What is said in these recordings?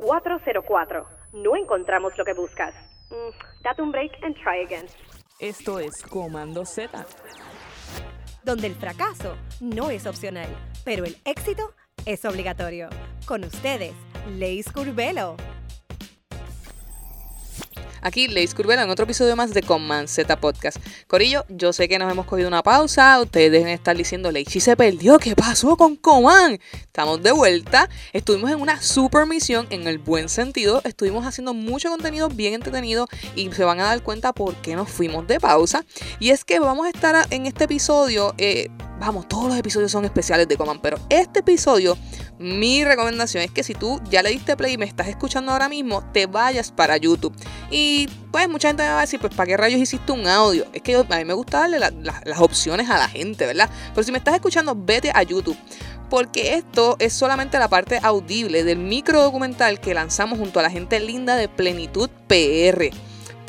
404. No encontramos lo que buscas. Mm, date un break and try again. Esto es Comando Z. donde el fracaso no es opcional, pero el éxito es obligatorio. Con ustedes, Leis Curvelo. Aquí Leis Curvelo en otro episodio más de Command Z Podcast. Corillo, yo sé que nos hemos cogido una pausa. Ustedes deben estar diciendo, Leichi se perdió. ¿Qué pasó con Command? Estamos de vuelta. Estuvimos en una super misión en el buen sentido. Estuvimos haciendo mucho contenido bien entretenido y se van a dar cuenta por qué nos fuimos de pausa. Y es que vamos a estar en este episodio. Eh, vamos, todos los episodios son especiales de Command, pero este episodio, mi recomendación es que si tú ya le diste play y me estás escuchando ahora mismo, te vayas para YouTube. Y pues mucha gente me va a decir, pues ¿para qué rayos hiciste un audio? Es que a mí me gusta darle la- la- las opciones a la gente, ¿verdad? Pero si me estás escuchando, vete a YouTube. Porque esto es solamente la parte audible del micro documental que lanzamos junto a la gente linda de Plenitud PR.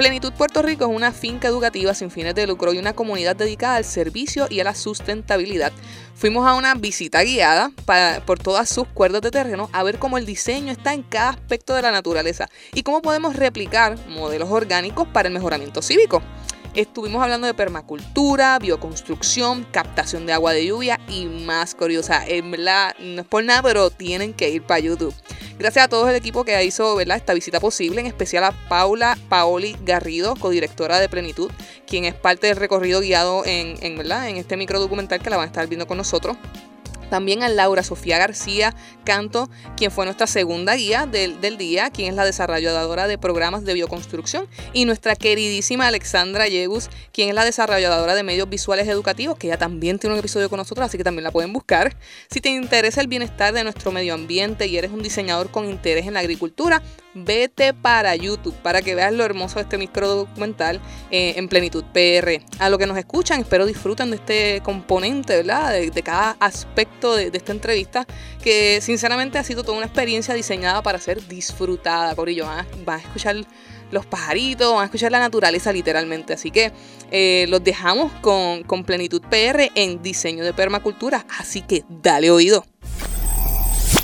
Plenitud Puerto Rico es una finca educativa sin fines de lucro y una comunidad dedicada al servicio y a la sustentabilidad. Fuimos a una visita guiada pa- por todas sus cuerdas de terreno a ver cómo el diseño está en cada aspecto de la naturaleza y cómo podemos replicar modelos orgánicos para el mejoramiento cívico. Estuvimos hablando de permacultura, bioconstrucción, captación de agua de lluvia y más curiosa. En verdad, no es por nada, pero tienen que ir para YouTube. Gracias a todo el equipo que hizo ¿verdad? esta visita posible, en especial a Paula Paoli Garrido, codirectora de Plenitud, quien es parte del recorrido guiado en, en, ¿verdad? en este micro documental que la van a estar viendo con nosotros. También a Laura Sofía García Canto, quien fue nuestra segunda guía del, del, día, quien es la desarrolladora de programas de bioconstrucción, y nuestra queridísima Alexandra Yegus, quien es la desarrolladora de medios visuales educativos, que ella también tiene un episodio con nosotros, así que también la pueden buscar. Si te interesa el bienestar de nuestro medio ambiente y eres un diseñador con interés en la agricultura, vete para YouTube para que veas lo hermoso de este micro documental eh, en plenitud PR. A lo que nos escuchan, espero disfruten de este componente, ¿verdad? De, cada aspecto de, esta entrevista, que sinceramente ha sido toda una experiencia diseñada para ser disfrutada. Corillo, van a, van a escuchar los pajaritos, van a escuchar la naturaleza literalmente. Así que eh, los dejamos con, con plenitud PR en diseño de permacultura. Así que dale oído.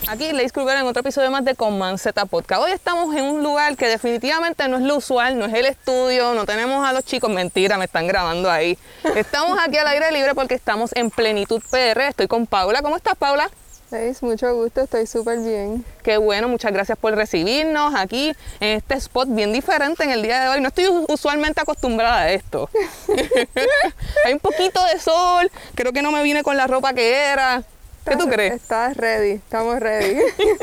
Aquí Leis Kruger en otro episodio más de Command Z Podcast. Hoy estamos en un lugar que definitivamente no es lo usual, no es el estudio, no tenemos a los chicos, mentira, me están grabando ahí. Estamos aquí al aire libre porque estamos en Plenitud PR. Estoy con Paula. ¿Cómo estás, Paula? Leis, mucho gusto, estoy súper bien. Qué bueno, muchas gracias por recibirnos aquí en este spot bien diferente en el día de hoy. No estoy usualmente acostumbrada a esto. Hay un poquito de sol, creo que no me vine con la ropa que era. ¿Qué tú crees? Estás ready, estamos ready.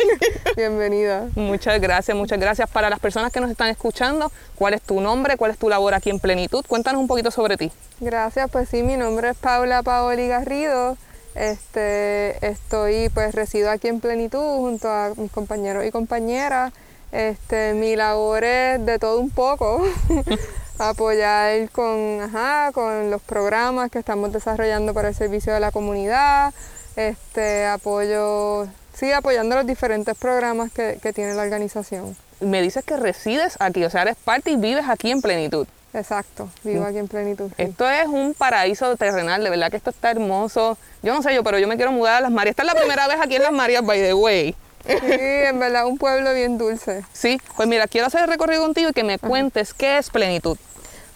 Bienvenida. Muchas gracias, muchas gracias. Para las personas que nos están escuchando, ¿cuál es tu nombre? ¿Cuál es tu labor aquí en Plenitud? Cuéntanos un poquito sobre ti. Gracias, pues sí, mi nombre es Paula Paoli Garrido. Este, estoy, pues resido aquí en Plenitud junto a mis compañeros y compañeras. Este, mi labor es de todo un poco. apoyar con, ajá, con los programas que estamos desarrollando para el servicio de la comunidad, este apoyo, sí, apoyando los diferentes programas que, que, tiene la organización. Me dices que resides aquí, o sea, eres parte y vives aquí en plenitud. Exacto, vivo aquí en plenitud. Sí. Esto es un paraíso terrenal, de verdad que esto está hermoso. Yo no sé yo, pero yo me quiero mudar a Las Marías. Esta es la primera vez aquí en Las Marías, by the way. Sí, en verdad, un pueblo bien dulce. Sí, pues mira, quiero hacer el recorrido contigo y que me cuentes qué es plenitud.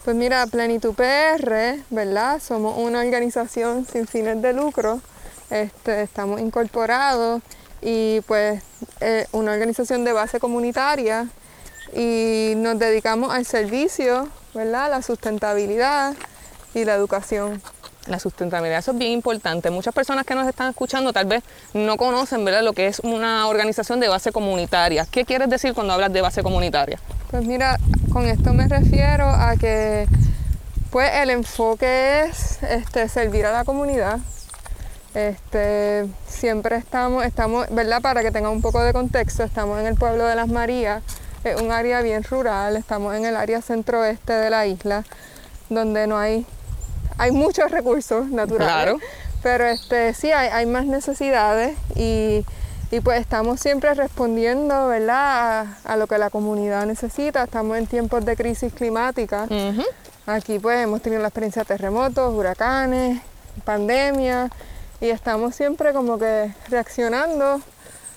Pues mira, Plenitud PR, ¿verdad? Somos una organización sin fines de lucro. Este, estamos incorporados y pues eh, una organización de base comunitaria y nos dedicamos al servicio, ¿verdad? La sustentabilidad y la educación. La sustentabilidad, eso es bien importante. Muchas personas que nos están escuchando tal vez no conocen ¿verdad? lo que es una organización de base comunitaria. ¿Qué quieres decir cuando hablas de base comunitaria? Pues mira, con esto me refiero a que pues el enfoque es este, servir a la comunidad. Este, siempre estamos, estamos, ¿verdad? Para que tenga un poco de contexto, estamos en el pueblo de Las Marías, es un área bien rural, estamos en el área centroeste de la isla, donde no hay, hay muchos recursos naturales. Claro. Pero este, sí, hay, hay más necesidades y, y, pues estamos siempre respondiendo, ¿verdad? A, a, lo que la comunidad necesita. Estamos en tiempos de crisis climática. Uh -huh. Aquí pues hemos tenido la experiencia de terremotos, huracanes, pandemia y estamos siempre como que reaccionando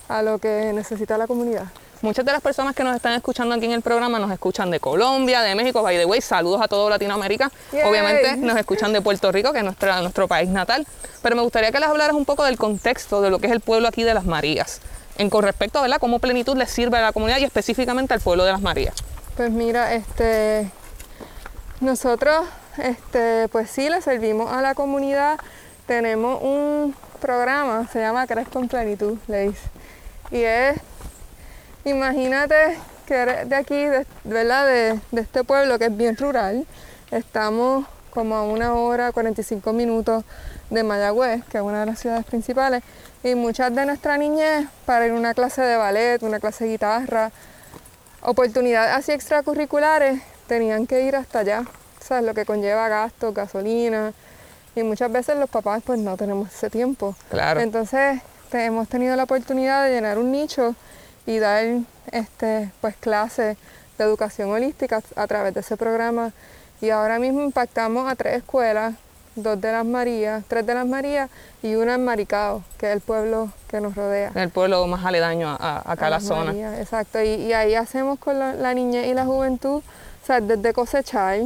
a lo que necesita la comunidad. Muchas de las personas que nos están escuchando aquí en el programa nos escuchan de Colombia, de México, by the way, saludos a todo Latinoamérica. Yay. Obviamente nos escuchan de Puerto Rico, que es nuestra, nuestro país natal. Pero me gustaría que les hablaras un poco del contexto de lo que es el pueblo aquí de las Marías, en con respecto a ¿verdad? cómo plenitud les sirve a la comunidad y específicamente al pueblo de las Marías. Pues mira, este, nosotros, este, pues sí, le servimos a la comunidad. Tenemos un programa, se llama Crez con Plenitud, Leis. Y es, imagínate que eres de aquí, de, ¿verdad? De, este pueblo que es bien rural. Estamos como a una hora, 45 minutos de Mayagüez, que es una de las ciudades principales. Y muchas de nuestra niñez, para ir a una clase de ballet, una clase de guitarra, oportunidades así extracurriculares tenían que ir hasta allá, ¿sabes? Lo que conlleva gastos, gasolina. Y muchas veces los papás pues no tenemos ese tiempo. Claro. Entonces te- hemos tenido la oportunidad de llenar un nicho y dar este, pues clases de educación holística a través de ese programa. Y ahora mismo impactamos a tres escuelas, dos de las Marías, tres de las Marías y una en Maricao, que es el pueblo que nos rodea. El pueblo más aledaño a, a- acá a la zona. Marías, exacto. Y, y ahí hacemos con la, la niñez y la juventud, o sea, desde cosechar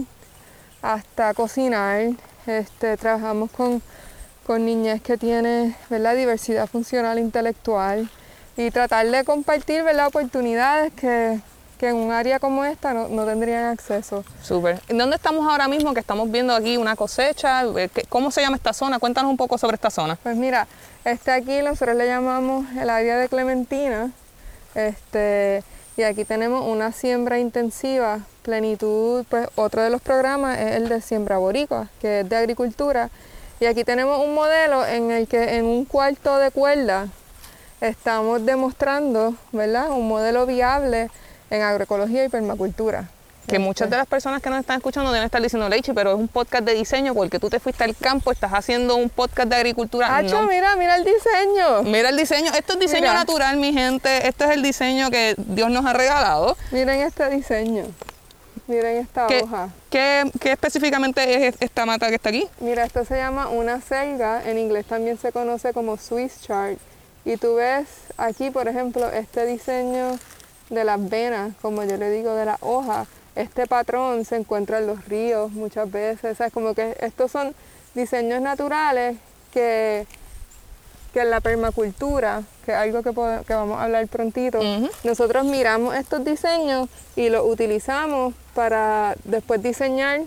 hasta cocinar. Este, trabajamos con, con niñez que tiene ¿verdad? diversidad funcional intelectual y tratar de compartir ¿verdad? oportunidades que, que en un área como esta no, no tendrían acceso. Súper. ¿En ¿Dónde estamos ahora mismo? Que estamos viendo aquí una cosecha. Eh, ¿qué- ¿Cómo se llama esta zona? Cuéntanos un poco sobre esta zona. Pues mira, este aquí nosotros le llamamos el área de Clementina. Este, y aquí tenemos una siembra intensiva, plenitud, pues otro de los programas es el de siembra boricua, que es de agricultura. Y aquí tenemos un modelo en el que en un cuarto de cuerda estamos demostrando, ¿verdad? Un modelo viable en agroecología y permacultura. Que muchas de las personas que nos están escuchando deben estar diciendo, Leichi, pero es un podcast de diseño porque tú te fuiste al campo, estás haciendo un podcast de agricultura. Hacho, No. mira, mira el diseño. Mira el diseño. Esto es diseño Mira. natural, mi gente. Este es el diseño que Dios nos ha regalado. Miren este diseño. Miren esta ¿Qué, hoja. qué- qué específicamente es esta mata que está aquí? Mira, esto se llama una selga, en inglés también se conoce como Swiss chart. Y tú ves aquí, por ejemplo, este diseño de las venas, como yo le digo, de la hoja. Este patrón se encuentra en los ríos muchas veces. O sea, es como que estos son diseños naturales que, que en la permacultura, que es algo que, vamos a hablar prontito, nosotros miramos estos diseños y los utilizamos para después diseñar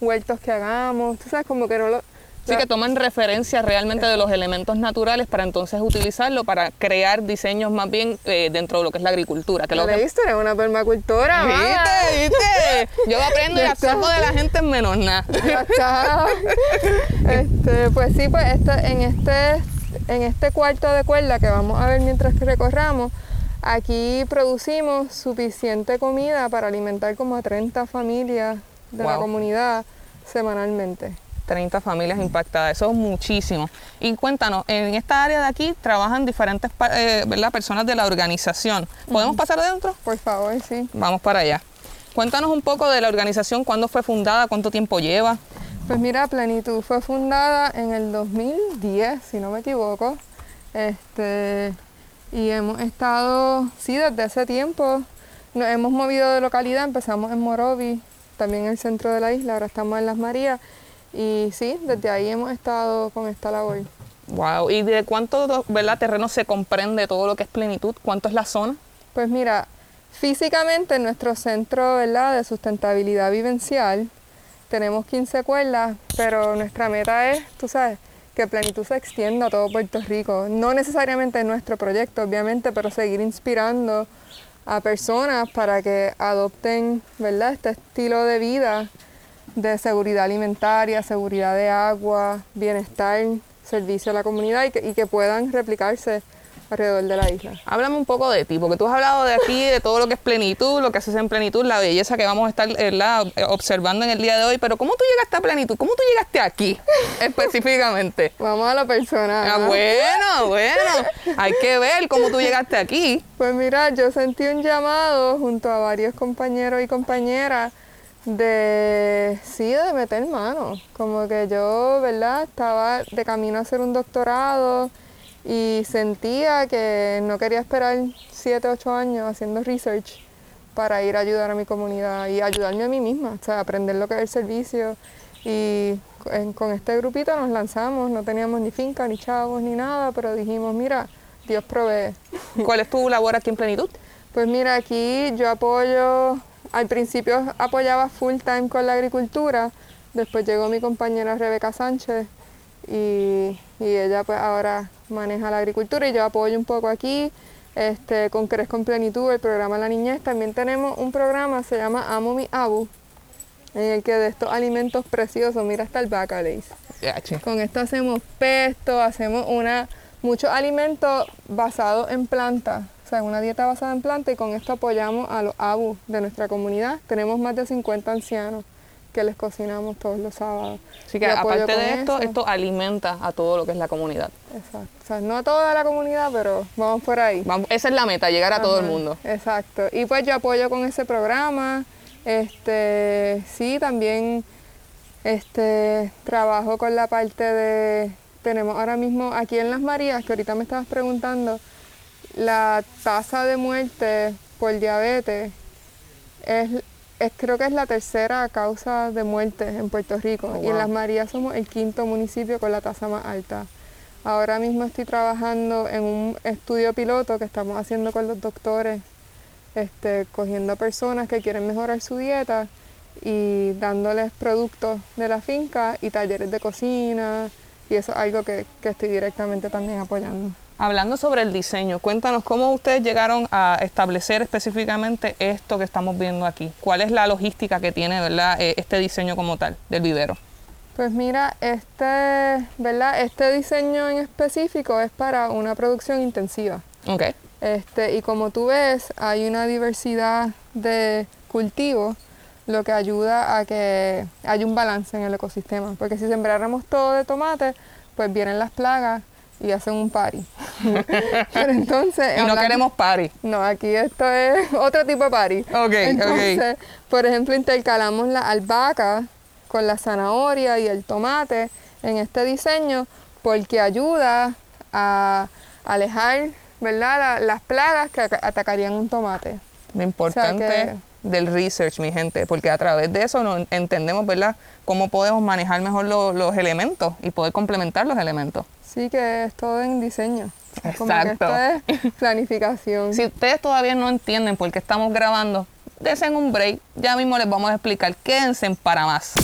huertos que hagamos. Tú sabes, como que no lo... Sí, que toman referencia realmente de los elementos naturales para entonces utilizarlo para crear diseños más bien eh, dentro de lo que es la agricultura. Que lo ¿Lo que- leíste? Eres una permacultora, mamá. ¿Viste? ¿Viste? Yo aprendo y absorbo de la gente en menos nada. Este, pues sí, pues este- en, este, en este cuarto de cuerda que vamos a ver mientras que recorramos, aquí producimos suficiente comida para alimentar como a 30 familias de la comunidad semanalmente. 30 familias impactadas, eso es muchísimo. Y cuéntanos, en esta área de aquí trabajan diferentes eh, ¿verdad? personas de la organización. ¿Podemos pasar adentro? Por favor, sí. Vamos para allá. Cuéntanos un poco de la organización, cuándo fue fundada, cuánto tiempo lleva. Pues mira, Plenitud fue fundada en el 2010, si no me equivoco. Este, y hemos estado, sí, desde ese tiempo. Nos hemos movido de localidad, empezamos en Morovi, también en el centro de la isla, ahora estamos en Las Marías. Y sí, desde ahí hemos estado con esta labor. Wow. ¿Y de cuánto ¿verdad? terreno se comprende todo lo que es plenitud? ¿Cuánto es la zona? Pues mira, físicamente en nuestro centro ¿verdad? de sustentabilidad vivencial tenemos 15 cuerdas, pero nuestra meta es, tú sabes, que Plenitud se extienda a todo Puerto Rico. No necesariamente en nuestro proyecto, obviamente, pero seguir inspirando a personas para que adopten ¿verdad? este estilo de vida de seguridad alimentaria, seguridad de agua, bienestar, servicio a la comunidad y que, y que puedan replicarse alrededor de la isla. Háblame un poco de ti, porque tú has hablado de aquí, de todo lo que es plenitud, lo que haces en plenitud, la belleza que vamos a estar ¿verdad? observando en el día de hoy, pero ¿cómo tú llegaste a plenitud? ¿Cómo tú llegaste aquí específicamente? Vamos a lo personal. Ah, ¿no? bueno, bueno, hay que ver cómo tú llegaste aquí. Pues mira, yo sentí un llamado junto a varios compañeros y compañeras de, sí, de meter mano. Como que yo, ¿verdad? Estaba de camino a hacer un doctorado y sentía que no quería esperar 7, 8 años haciendo research para ir a ayudar a mi comunidad y ayudarme a mí misma, o sea, aprender lo que es el servicio. Y en- con este grupito nos lanzamos, no teníamos ni finca, ni chavos, ni nada, pero dijimos, mira, Dios provee. ¿Cuál es tu labor aquí en plenitud? Pues mira, aquí yo apoyo, al principio apoyaba full time con la agricultura, después llegó mi compañera Rebeca Sánchez y, y ella pues ahora maneja la agricultura y yo apoyo un poco aquí este, con Crezco en Plenitud, el programa La Niñez. También tenemos un programa, se llama Amo mi Abu, en el que de estos alimentos preciosos, mira hasta el bacalays. Ya, che. Con esto hacemos pesto, hacemos una, muchos alimentos basados en plantas, o sea, una dieta basada en plantas y con esto apoyamos a los abu de nuestra comunidad. Tenemos más de 50 ancianos que les cocinamos todos los sábados. Así que aparte de esto, eso. esto alimenta a todo lo que es la comunidad. Exacto. O sea, no a toda la comunidad, pero vamos por ahí. Vamos, esa es la meta, llegar a todo el mundo. Exacto. Y pues yo apoyo con ese programa. Este, sí, también este, trabajo con la parte de, tenemos ahora mismo aquí en Las Marías, que ahorita me estabas preguntando, la tasa de muerte por diabetes es, es- creo que es la tercera causa de muerte en Puerto Rico. Oh, Y en. Las Marías somos el quinto municipio con la tasa más alta. Ahora mismo estoy trabajando en un estudio piloto que estamos haciendo con los doctores, este, cogiendo personas que quieren mejorar su dieta y dándoles productos de la finca y talleres de cocina. Y eso es algo que, que estoy directamente también apoyando. Hablando sobre el diseño, cuéntanos cómo ustedes llegaron a establecer específicamente esto que estamos viendo aquí. ¿Cuál es la logística que tiene ¿verdad? eh, este diseño como tal del vivero? Pues mira, este, ¿verdad? este diseño en específico es para una producción intensiva. Ok. Este, y como tú ves, hay una diversidad de cultivos, lo que ayuda a que haya un balance en el ecosistema. Porque si sembráramos todo de tomate, pues vienen las plagas y hacen un party. Pero entonces. Y no hablando- queremos party. No, aquí esto es otro tipo de party. Ok, Entonces, por ejemplo, intercalamos la albahaca con la zanahoria y el tomate en este diseño porque ayuda a alejar ¿verdad? La- las plagas que aca- atacarían un tomate. Lo importante que- del research, mi gente, porque a través de eso nos entendemos, ¿verdad?, cómo podemos manejar mejor lo- los elementos y poder complementar los elementos. Sí que es todo en diseño. Como que esto es planificación. Si ustedes todavía no entienden por qué estamos grabando, desen un break. Ya mismo les vamos a explicar. Quédense para más.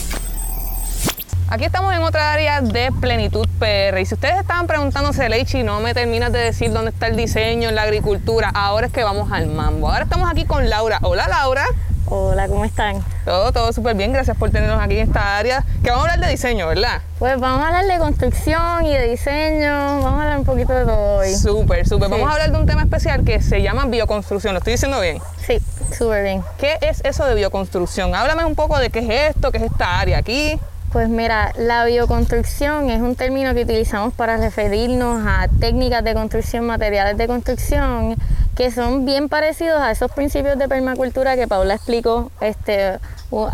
Aquí estamos en otra área de Plenitud PR. Y si ustedes estaban preguntándose, Leichi, no me terminas de decir dónde está el diseño en la agricultura, ahora es que vamos al mambo. Ahora estamos aquí con Laura. Hola, Laura. Hola, ¿cómo están? Todo, todo súper bien. Gracias por tenernos aquí en esta área. Que vamos a hablar de diseño, ¿verdad? Pues vamos a hablar de construcción y de diseño, vamos a hablar un poquito de todo hoy. Súper, súper. Sí. Vamos a hablar de un tema especial que se llama bioconstrucción. ¿Lo estoy diciendo bien? Sí, súper bien. ¿Qué es eso de bioconstrucción? Háblame un poco de qué es esto, qué es esta área aquí. Pues mira, la bioconstrucción es un término que utilizamos para referirnos a técnicas de construcción, materiales de construcción, que son bien parecidos a esos principios de permacultura que Paula explicó este,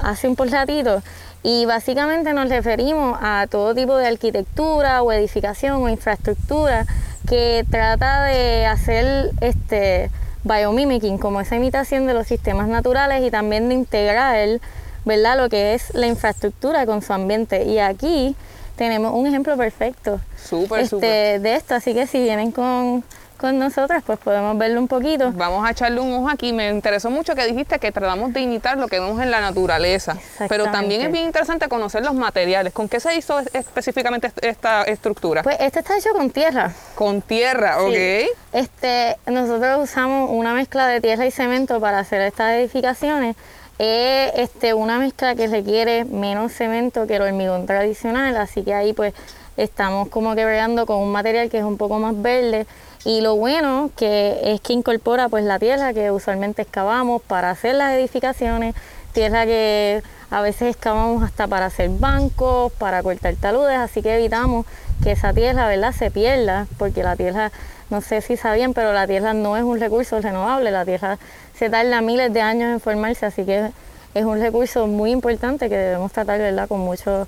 hace un por ratito. Y básicamente nos referimos a todo tipo de arquitectura o edificación o infraestructura que trata de hacer este biomimicking, como esa imitación de los sistemas naturales y también de integrar ¿verdad? Lo que es la infraestructura con su ambiente. Y aquí tenemos un ejemplo perfecto Súper, este, súper. de esto. Así que si vienen con, con nosotras, pues podemos verlo un poquito. Vamos a echarle un ojo aquí. Me interesó mucho que dijiste que tratamos de imitar lo que vemos en la naturaleza. Pero también es bien interesante conocer los materiales. ¿Con qué se hizo es- específicamente est- esta estructura? Pues este está hecho con tierra. Con tierra, Sí. ¿ok? Este, nosotros usamos una mezcla de tierra y cemento para hacer estas edificaciones. Es este, una mezcla que requiere menos cemento que el hormigón tradicional, así que ahí pues estamos como que bregando con un material que es un poco más verde. Y lo bueno que es que incorpora pues la tierra que usualmente excavamos para hacer las edificaciones, tierra que a veces excavamos hasta para hacer bancos, para cortar taludes, así que evitamos que esa tierra, ¿verdad?, se pierda, porque la tierra, no sé si sabían, pero la tierra no es un recurso renovable, la tierra se tarda miles de años en formarse, así que es un recurso muy importante que debemos tratar, ¿verdad?, con mucho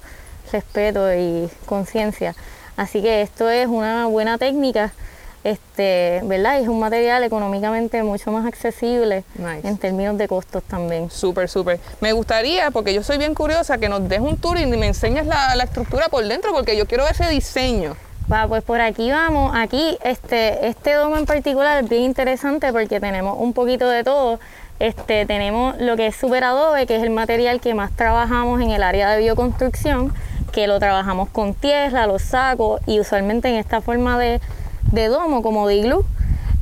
respeto y conciencia. Así que esto es una buena técnica, este, ¿verdad? Y es un material económicamente mucho más accesible Nice. en términos de costos también. Súper, súper. Me gustaría, porque yo soy bien curiosa, que nos des un tour y me enseñes la, la estructura por dentro, porque yo quiero ese diseño. Va, pues por aquí vamos. Aquí, este, este domo en particular es bien interesante porque tenemos un poquito de todo. Este, tenemos lo que es super adobe, que es el material que más trabajamos en el área de bioconstrucción, que lo trabajamos con tierra, los sacos y usualmente en esta forma de, de domo, como de iglú.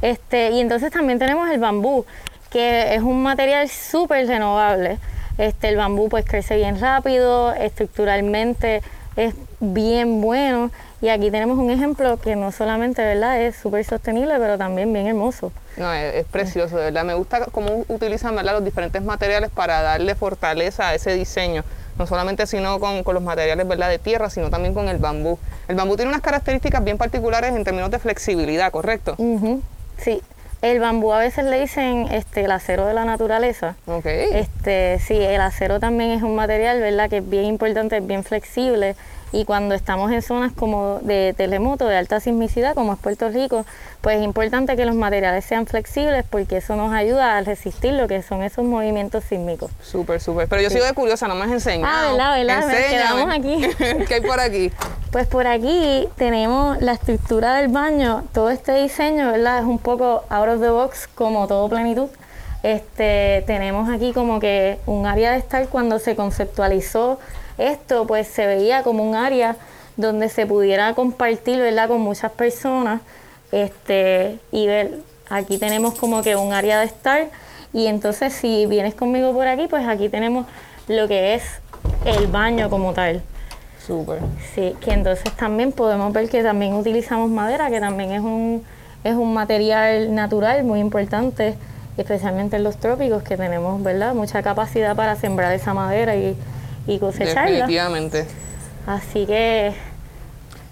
Este, y entonces también tenemos el bambú, que es un material súper renovable. Este, el bambú pues crece bien rápido, estructuralmente es bien bueno. Y aquí tenemos un ejemplo que no solamente ¿verdad? es súper sostenible, pero también bien hermoso. No, es, es precioso, de verdad. Me gusta cómo utilizan los diferentes materiales para darle fortaleza a ese diseño. No solamente sino con, con los materiales ¿verdad? de tierra, sino también con el bambú. El bambú tiene unas características bien particulares en términos de flexibilidad, ¿correcto? Ujú, Sí, el bambú a veces le dicen este, el acero de la naturaleza. Ok. Este, sí, el acero también es un material, ¿verdad? Que es bien importante, es bien flexible. Y cuando estamos en zonas como de terremoto, de alta sismicidad, como es Puerto Rico, pues es importante que los materiales sean flexibles porque eso nos ayuda a resistir lo que son esos movimientos sísmicos. Súper, súper. Pero yo sigo de curiosa, no me has enseñado. Ah, ¿verdad, verdad? Quedamos aquí. ¿Qué hay por aquí? Pues por aquí tenemos la estructura del baño, todo este diseño, ¿verdad? Es un poco out of the box como todo plenitud. Este, tenemos aquí como que un área de estar cuando se conceptualizó esto, pues se veía como un área donde se pudiera compartir, ¿verdad? Con muchas personas. Este, y ver, aquí tenemos como que un área de estar. Y entonces si vienes conmigo por aquí, pues aquí tenemos lo que es el baño como tal. Súper. Sí, que entonces también podemos ver que también utilizamos madera, que también es un, es un material natural muy importante, especialmente en los trópicos, que tenemos, ¿verdad? Mucha capacidad para sembrar esa madera y, y cosecharla. Definitivamente. Así que,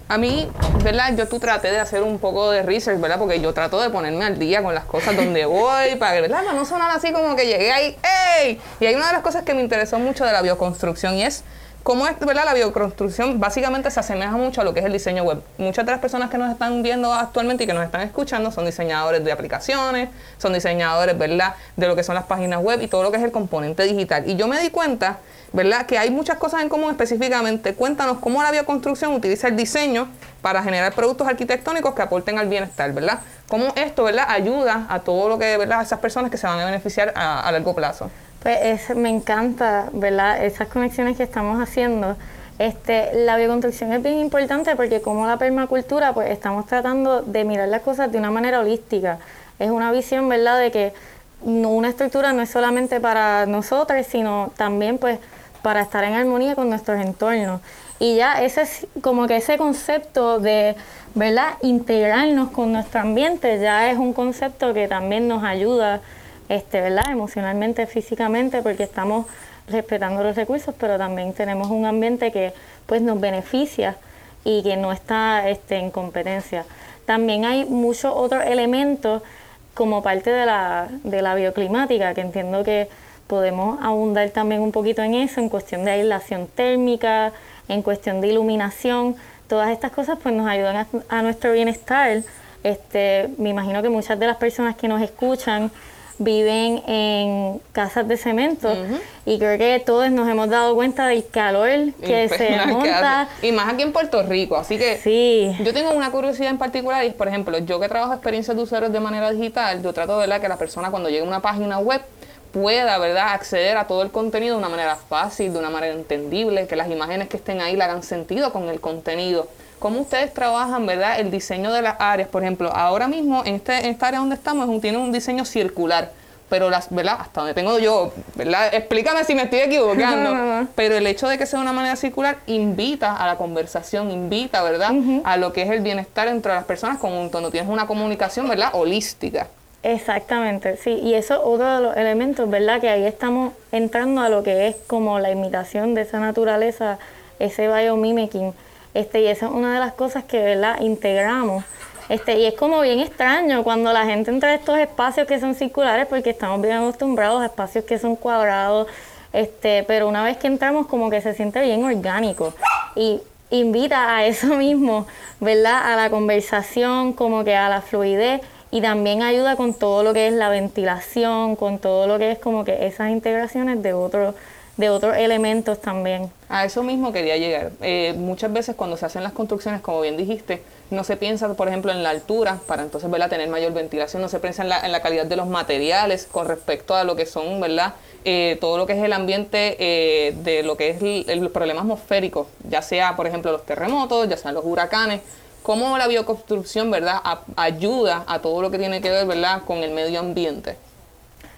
A mí, ¿verdad? Yo tú traté de hacer un poco de research, ¿verdad? Porque yo trato de ponerme al día con las cosas donde voy, para que, ¿verdad? Para no sonar así como que llegué ahí, ¡ey! Y hay una de las cosas que me interesó mucho de la bioconstrucción y es cómo es, ¿verdad? La bioconstrucción básicamente se asemeja mucho a lo que es el diseño web. Muchas de las personas que nos están viendo actualmente y que nos están escuchando son diseñadores de aplicaciones, son diseñadores, ¿verdad? De lo que son las páginas web y todo lo que es el componente digital. Y yo me di cuenta, ¿verdad? Que hay muchas cosas en común específicamente. Cuéntanos cómo la bioconstrucción utiliza el diseño para generar productos arquitectónicos que aporten al bienestar, ¿verdad? Cómo esto, ¿verdad? Ayuda a todo lo que, ¿verdad? A esas personas que se van a beneficiar a, a largo plazo. Pues es- me encanta, ¿verdad? Esas conexiones que estamos haciendo. Este, la bioconstrucción es bien importante porque como la permacultura, pues estamos tratando de mirar las cosas de una manera holística. Es una visión, ¿verdad?, de que no- una estructura no es solamente para nosotros, sino también pues para estar en armonía con nuestros entornos. Y ya ese es como que ese concepto de, ¿verdad?, integrarnos con nuestro ambiente ya es un concepto que también nos ayuda, este, ¿verdad?, emocionalmente, físicamente, porque estamos respetando los recursos, pero también tenemos un ambiente que pues nos beneficia y que no está este, en competencia. También hay muchos otros elementos como parte de la, de la bioclimática, que entiendo que podemos abundar también un poquito en eso, en cuestión de aislación térmica, en cuestión de iluminación. Todas estas cosas pues nos ayudan a, a nuestro bienestar. Este, me imagino que muchas de las personas que nos escuchan viven en casas de cemento y creo que todos nos hemos dado cuenta del calor que se Impresionante monta. Y más aquí en Puerto Rico. Así que Sí. yo tengo una curiosidad en particular y es, por ejemplo, yo que trabajo experiencias de usuarios de manera digital, yo trato de ¿verdad? que la persona cuando llegue a una página web pueda ¿verdad? acceder a todo el contenido de una manera fácil, de una manera entendible, que las imágenes que estén ahí le hagan sentido con el contenido. ¿Cómo ustedes trabajan, verdad, el diseño de las áreas? Por ejemplo, ahora mismo en, este, en esta área donde estamos es un- tiene un diseño circular, pero las, ¿verdad? Hasta donde tengo yo, ¿verdad? Explícame si me estoy equivocando. No, no, no. Pero el hecho de que sea de una manera circular invita a la conversación, invita, ¿verdad? A lo que es el bienestar entre las personas con cuando tienes una comunicación, ¿verdad? Holística. Exactamente, sí, y eso es otro de los elementos, ¿verdad? Que ahí estamos entrando a lo que es como la imitación de esa naturaleza, ese biomimicking, este, y esa es una de las cosas que, ¿verdad? Integramos, este, y es como bien extraño cuando la gente entra a estos espacios que son circulares, porque estamos bien acostumbrados a espacios que son cuadrados, este, pero una vez que entramos como que se siente bien orgánico, y invita a eso mismo, ¿verdad? A la conversación, como que a la fluidez y también ayuda con todo lo que es la ventilación, con todo lo que es como que esas integraciones de otros de otros elementos también. A eso mismo quería llegar. Eh, muchas veces cuando se hacen las construcciones, como bien dijiste, no se piensa, por ejemplo, en la altura, para entonces ¿verdad? tener mayor ventilación, no se piensa en la, en la calidad de los materiales con respecto a lo que son, ¿verdad? Eh, todo lo que es el ambiente eh, de lo que es el, problema atmosférico, ya sea, por ejemplo, los terremotos, ya sean los huracanes, cómo la bioconstrucción, ¿verdad?, ayuda a todo lo que tiene que ver, ¿verdad?, con el medio ambiente.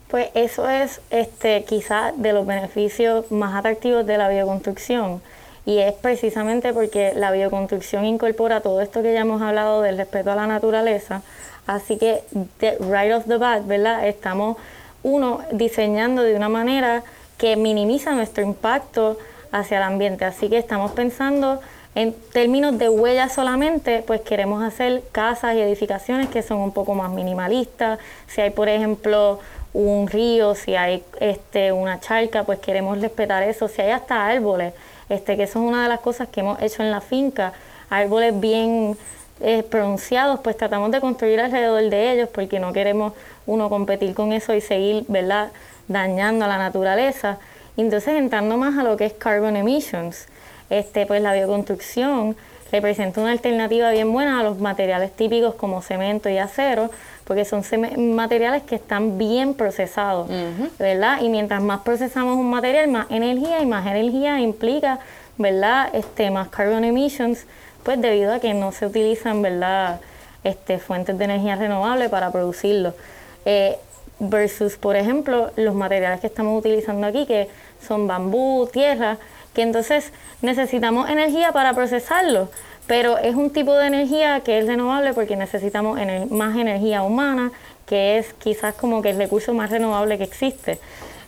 Pues eso es este, quizás de los beneficios más atractivos de la bioconstrucción. Y es precisamente porque la bioconstrucción incorpora todo esto que ya hemos hablado del respeto a la naturaleza. Así que, right off the bat, ¿verdad? Estamos, uno, diseñando de una manera que minimiza nuestro impacto hacia el ambiente. Así que estamos pensando en términos de huella solamente, pues queremos hacer casas y edificaciones que son un poco más minimalistas. Si hay, por ejemplo, un río, si hay este, una charca, pues queremos respetar eso. Si hay hasta árboles, este, que eso es una de las cosas que hemos hecho en la finca, árboles bien eh, pronunciados, pues tratamos de construir alrededor de ellos porque no queremos uno competir con eso y seguir, ¿verdad?, dañando a la naturaleza. Entonces, entrando más a lo que es carbon emissions, este, pues la bioconstrucción representa una alternativa bien buena a los materiales típicos como cemento y acero, porque son materiales que están bien procesados, ¿verdad? Y mientras más procesamos un material, más energía y más energía implica, ¿verdad? Este, más carbon emissions, pues debido a que no se utilizan, ¿verdad? Este, fuentes de energía renovable para producirlo. Eh, versus, por ejemplo, los materiales que estamos utilizando aquí, que son bambú, tierra, que entonces necesitamos energía para procesarlo, pero es un tipo de energía que es renovable porque necesitamos más energía humana, que es quizás como que el recurso más renovable que existe.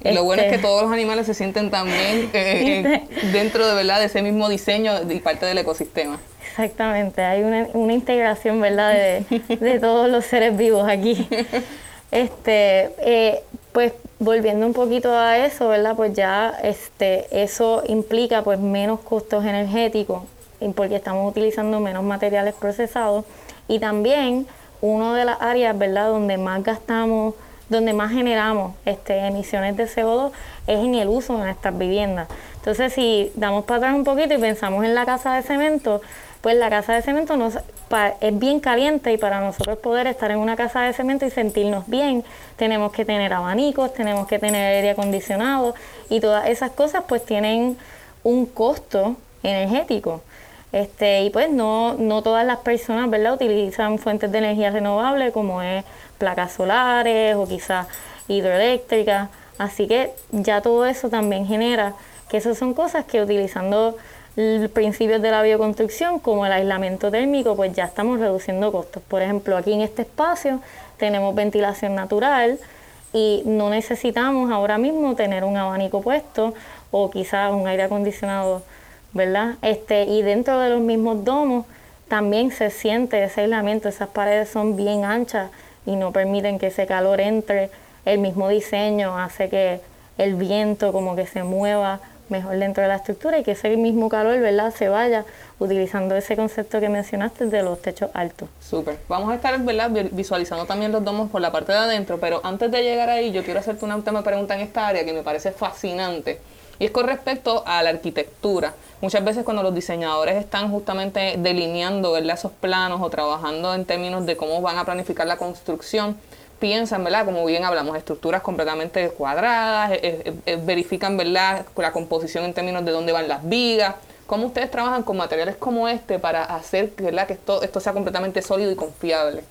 lo bueno es que este, todos los animales se sienten también eh, dentro de verdad de ese mismo diseño y parte del ecosistema. Exactamente, hay una, una integración verdad de, de, todos los seres vivos aquí. Este, eh, pues volviendo un poquito a eso, ¿verdad? Pues ya este, eso implica pues menos costos energéticos porque estamos utilizando menos materiales procesados y también una de las áreas, ¿verdad?, donde más gastamos, donde más generamos este, emisiones de CO2 es en el uso de nuestras viviendas. Entonces, si damos para atrás un poquito y pensamos en la casa de cemento, pues la casa de cemento nos, es bien caliente y para nosotros poder estar en una casa de cemento y sentirnos bien, tenemos que tener abanicos, tenemos que tener aire acondicionado y todas esas cosas pues tienen un costo energético. Este, y pues no, no todas las personas ¿verdad? utilizan fuentes de energía renovable como es placas solares o quizás hidroeléctricas. Así que ya todo eso también genera que esas son cosas que utilizando principios de la bioconstrucción, como el aislamiento térmico, pues ya estamos reduciendo costos. Por ejemplo, aquí en este espacio tenemos ventilación natural y no necesitamos ahora mismo tener un abanico puesto o quizás un aire acondicionado, ¿verdad? Este, y dentro de los mismos domos también se siente ese aislamiento, esas paredes son bien anchas y no permiten que ese calor entre. El mismo diseño hace que el viento como que se mueva mejor dentro de la estructura y que ese mismo calor, ¿verdad?, se vaya utilizando ese concepto que mencionaste de los techos altos. Súper. Vamos a estar, ¿verdad?, visualizando también los domos por la parte de adentro, pero antes de llegar ahí, yo quiero hacerte una última pregunta en esta área que me parece fascinante. Y es con respecto a la arquitectura. Muchas veces cuando los diseñadores están justamente delineando ¿verdad? esos planos o trabajando en términos de cómo van a planificar la construcción, piensan, ¿verdad? Como bien hablamos, estructuras completamente cuadradas, verifican, ¿verdad? La composición en términos de dónde van las vigas. ¿Cómo ustedes trabajan con materiales como este para hacer ¿verdad? que esto, esto sea completamente sólido y confiable?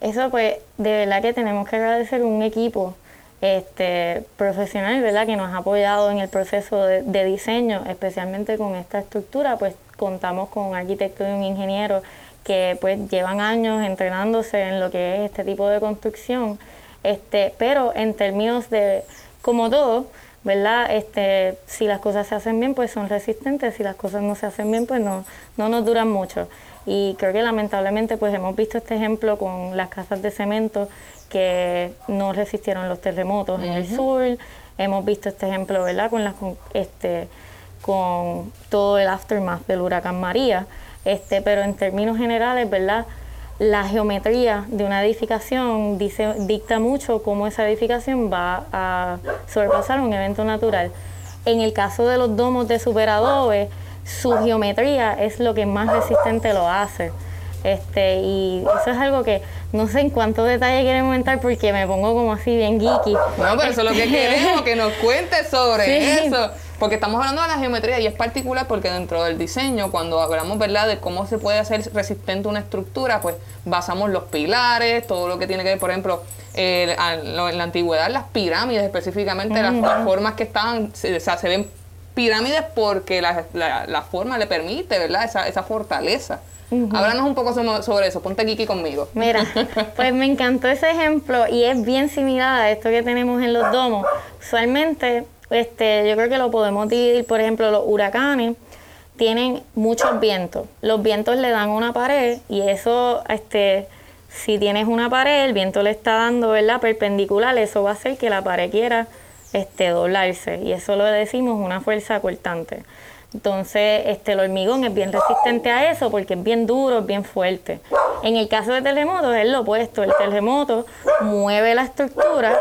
Eso pues, de verdad que tenemos que agradecer un equipo este, profesional, ¿verdad? Que nos ha apoyado en el proceso de, de diseño, especialmente con esta estructura, pues contamos con un arquitecto y un ingeniero que pues llevan años entrenándose en lo que es este tipo de construcción, este, pero en términos de, como todo, ¿verdad? Este, si las cosas se hacen bien, pues son resistentes, si las cosas no se hacen bien, pues no, no nos duran mucho. Y creo que lamentablemente pues hemos visto este ejemplo con las casas de cemento que no resistieron los terremotos en el sur, hemos visto este ejemplo, ¿verdad? Con las, este, con todo el aftermath del huracán María. Este, pero en términos generales, ¿verdad? La geometría de una edificación dice, dicta mucho cómo esa edificación va a sobrepasar un evento natural. En el caso de los domos de superadobe, su geometría es lo que más resistente lo hace. Este, y eso es algo que no sé en cuánto detalle queremos entrar porque me pongo como así bien geeky. No, pero eso es lo que queremos, que nos cuentes sobre Sí. eso. Porque estamos hablando de la geometría y es particular porque dentro del diseño, cuando hablamos ¿verdad? de cómo se puede hacer resistente una estructura, pues basamos los pilares, todo lo que tiene que ver, por ejemplo, lo- en la antigüedad, las pirámides específicamente, las, las formas que estaban, se, o sea, se ven pirámides porque la, la- la forma le permite, ¿verdad? Esa, esa fortaleza. Háblanos un poco sobre, sobre eso, ponte Kiki conmigo. Mira, pues me encantó ese ejemplo y es bien similar a esto que tenemos en los domos. Usualmente, este, yo creo que lo podemos dividir, por ejemplo, los huracanes tienen muchos vientos. Los vientos le dan una pared y eso, este, si tienes una pared, el viento le está dando, ¿verdad? Perpendicular, eso va a hacer que la pared quiera este, doblarse y eso lo decimos una fuerza cortante. Entonces, este, el hormigón es bien resistente a eso porque es bien duro, es bien fuerte. En el caso de terremotos es lo opuesto. El terremoto mueve la estructura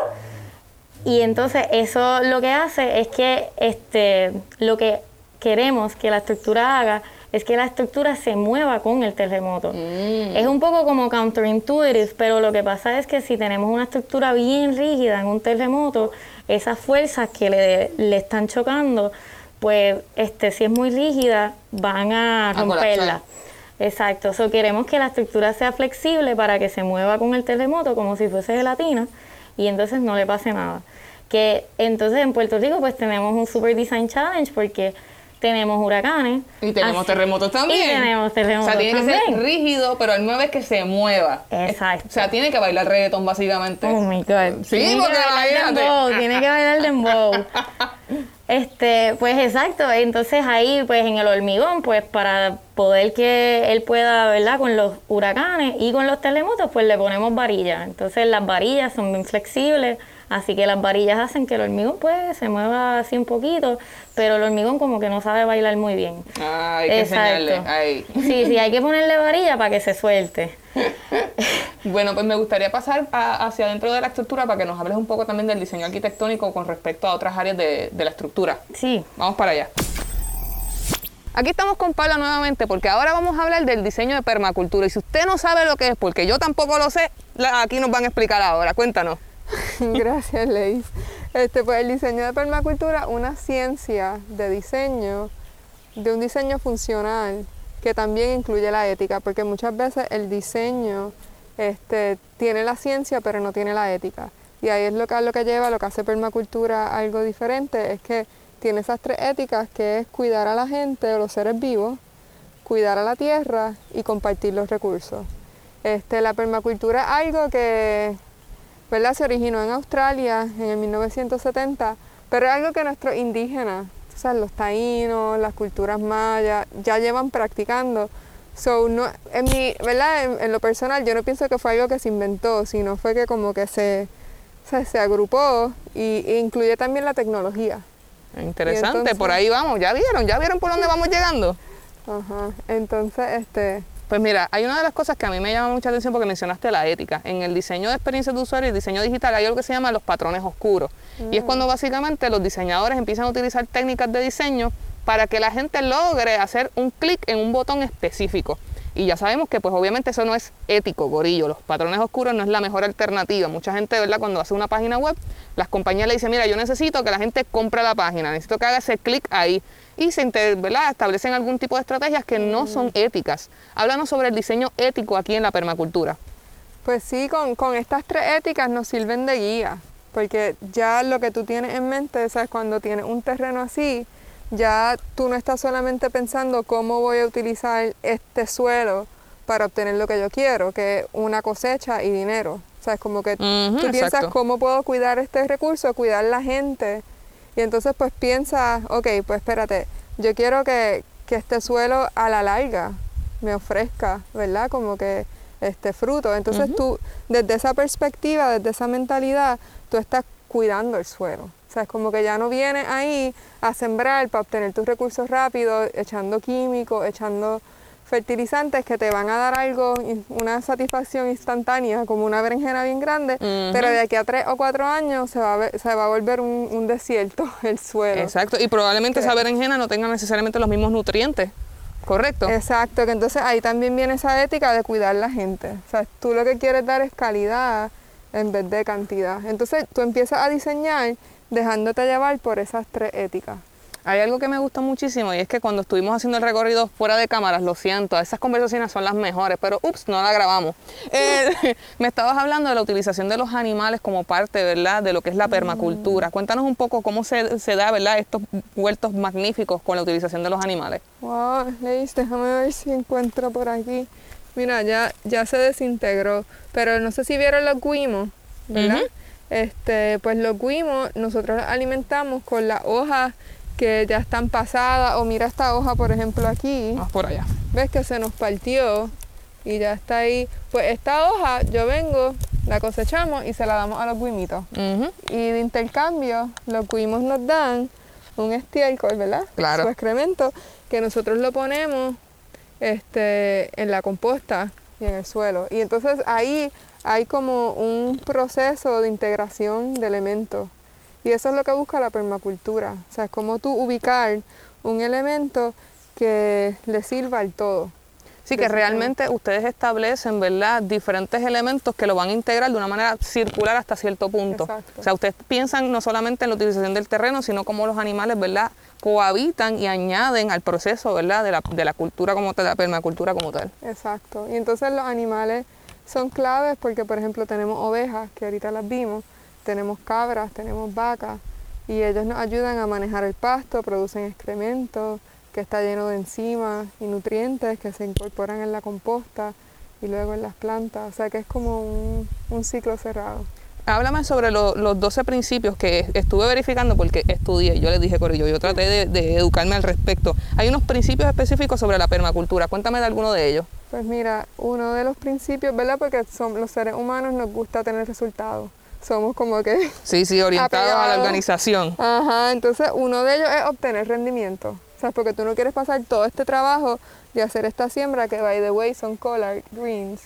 y entonces eso lo que hace es que este, lo que queremos que la estructura haga es que la estructura se mueva con el terremoto. Es un poco como counterintuitive, pero lo que pasa es que si tenemos una estructura bien rígida en un terremoto, esas fuerzas que le, le están chocando, pues este, si es muy rígida, van a A colapsar. romperla. Exacto, so, queremos que la estructura sea flexible para que se mueva con el terremoto como si fuese gelatina y entonces no le pase nada. Que entonces en Puerto Rico pues tenemos un Super Design Challenge porque tenemos huracanes. Y tenemos así- terremotos también. Y tenemos terremotos O sea, tiene que ser rígido, pero el 9 es que se mueva. Exacto. O sea, tiene que bailar reggaetón básicamente. Oh my God. Sí, tiene porque que dembow, tiene que bailar dembow. Este, pues exacto, entonces ahí pues en el hormigón, pues para poder que él pueda, ¿verdad? Con los huracanes y con los terremotos, pues le ponemos varillas. Entonces las varillas son bien flexibles, así que las varillas hacen que el hormigón pues se mueva así un poquito, pero el hormigón como que no sabe bailar muy bien. Ah, hay que enseñarle. Ahí. Sí, sí, hay que ponerle varilla para que se suelte. Bueno, pues me gustaría pasar a- hacia dentro de la estructura para que nos hables un poco también del diseño arquitectónico con respecto a otras áreas de, de la estructura. Sí. Vamos para allá. Aquí estamos con Paula nuevamente porque ahora vamos a hablar del diseño de permacultura. Y si usted no sabe lo que es, porque yo tampoco lo sé, aquí nos van a explicar ahora. Cuéntanos. Gracias, Leis. Este, pues el diseño de permacultura, una ciencia de diseño, de un diseño funcional que también incluye la ética, porque muchas veces el diseño este, tiene la ciencia pero no tiene la ética. Y ahí es lo que, lo que lleva, lo que hace permacultura algo diferente, es que tiene esas tres éticas que es cuidar a la gente o los seres vivos, cuidar a la tierra y compartir los recursos. Este, la permacultura es algo que ¿verdad? Se originó en Australia en el 1970, pero es algo que nuestros indígenas, o sea, los taínos, las culturas mayas, ya llevan practicando. So, no, en, mi, ¿verdad? En, en lo personal, yo no pienso que fue algo que se inventó, sino fue que como que se, o sea, se agrupó y, e incluye también la tecnología. Interesante, entonces- por ahí vamos. ¿Ya vieron? ¿Ya vieron por dónde vamos llegando? Ajá. Entonces, este, Pues mira, hay una de las cosas que a mí me llama mucha atención porque mencionaste la ética. En el diseño de experiencias de usuario y el diseño digital hay algo que se llama los patrones oscuros. Y es cuando básicamente los diseñadores empiezan a utilizar técnicas de diseño para que la gente logre hacer un clic en un botón específico. Y ya sabemos que pues obviamente eso no es ético, gorillo. Los patrones oscuros no es la mejor alternativa. Mucha gente, ¿verdad? Cuando hace una página web, las compañías le dicen, mira, yo necesito que la gente compre la página, necesito que haga ese clic ahí. Y se establecen algún tipo de estrategias que no son éticas. Háblanos sobre el diseño ético aquí en la permacultura. Pues sí, con, con estas tres éticas nos sirven de guía, porque ya lo que tú tienes en mente, ¿sabes? Cuando tienes un terreno así, ya tú no estás solamente pensando cómo voy a utilizar este suelo para obtener lo que yo quiero, que es una cosecha y dinero. ¿Sabes? Como que tú piensas exacto. cómo puedo cuidar este recurso, cuidar la gente. Y entonces pues piensas, ok, pues espérate, yo quiero que, que este suelo a la larga me ofrezca, ¿verdad? Como que este fruto. Entonces tú, desde esa perspectiva, desde esa mentalidad, tú estás cuidando el suelo. O sea, es como que ya no vienes ahí a sembrar para obtener tus recursos rápidos, echando químicos, echando fertilizantes que te van a dar algo, una satisfacción instantánea, como una berenjena bien grande, pero de aquí a tres o cuatro años se va a, ver- se va a volver un, un desierto el suelo. Exacto, y probablemente esa berenjena no tenga necesariamente los mismos nutrientes, ¿correcto? Exacto, que entonces ahí también viene esa ética de cuidar la gente. O sea, tú lo que quieres dar es calidad en vez de cantidad. Entonces tú empiezas a diseñar dejándote llevar por esas tres éticas. Hay algo que me gusta muchísimo y es que cuando estuvimos haciendo el recorrido fuera de cámaras, lo siento, esas conversaciones son las mejores, pero ups, no la grabamos. Eh, me estabas hablando de la utilización de los animales como parte, ¿verdad?, de lo que es la permacultura. Cuéntanos un poco cómo se, se da, ¿verdad?, estos huertos magníficos con la utilización de los animales. Wow, Leis, déjame ver si encuentro por aquí. Mira, ya, ya se desintegró, pero no sé si vieron los guimos, ¿verdad? Ujú. Este, pues los guimos nosotros los alimentamos con las hojas que ya están pasadas, o mira esta hoja, por ejemplo, aquí. Vamos por allá. ves que se nos partió y ya está ahí. Pues esta hoja yo vengo, la cosechamos y se la damos a los guimitos. Ujú. Y de intercambio, los guimos nos dan un estiércol, ¿verdad? Claro. Su excremento, que nosotros lo ponemos este, en la composta y en el suelo. Y entonces ahí hay como un proceso de integración de elementos. Y eso es lo que busca la permacultura. O sea, es como tú ubicar un elemento que le sirva al todo. Sí, que realmente ustedes establecen, ¿verdad?, diferentes elementos que lo van a integrar de una manera circular hasta cierto punto. Exacto. O sea, ustedes piensan no solamente en la utilización del terreno, sino cómo los animales, ¿verdad?, cohabitan y añaden al proceso, ¿verdad?, de la, de la cultura como tal, de la permacultura como tal. Exacto. Y entonces los animales son claves porque, por ejemplo, tenemos ovejas, que ahorita las vimos, tenemos cabras, tenemos vacas, y ellos nos ayudan a manejar el pasto, producen excrementos, que está lleno de enzimas y nutrientes que se incorporan en la composta y luego en las plantas. O sea que es como un, un ciclo cerrado. Háblame sobre lo- los 12 principios que estuve verificando porque estudié, yo les dije, Corillo, yo traté de, de educarme al respecto. Hay unos principios específicos sobre la permacultura, cuéntame de alguno de ellos. Pues mira, uno de los principios, ¿verdad? Porque son, los seres humanos nos gusta tener resultados. Somos como que Sí, sí, orientados a la organización. Ajá, entonces uno de ellos es obtener rendimiento. O sea, porque tú no quieres pasar todo este trabajo de hacer esta siembra, que by the way son collard greens.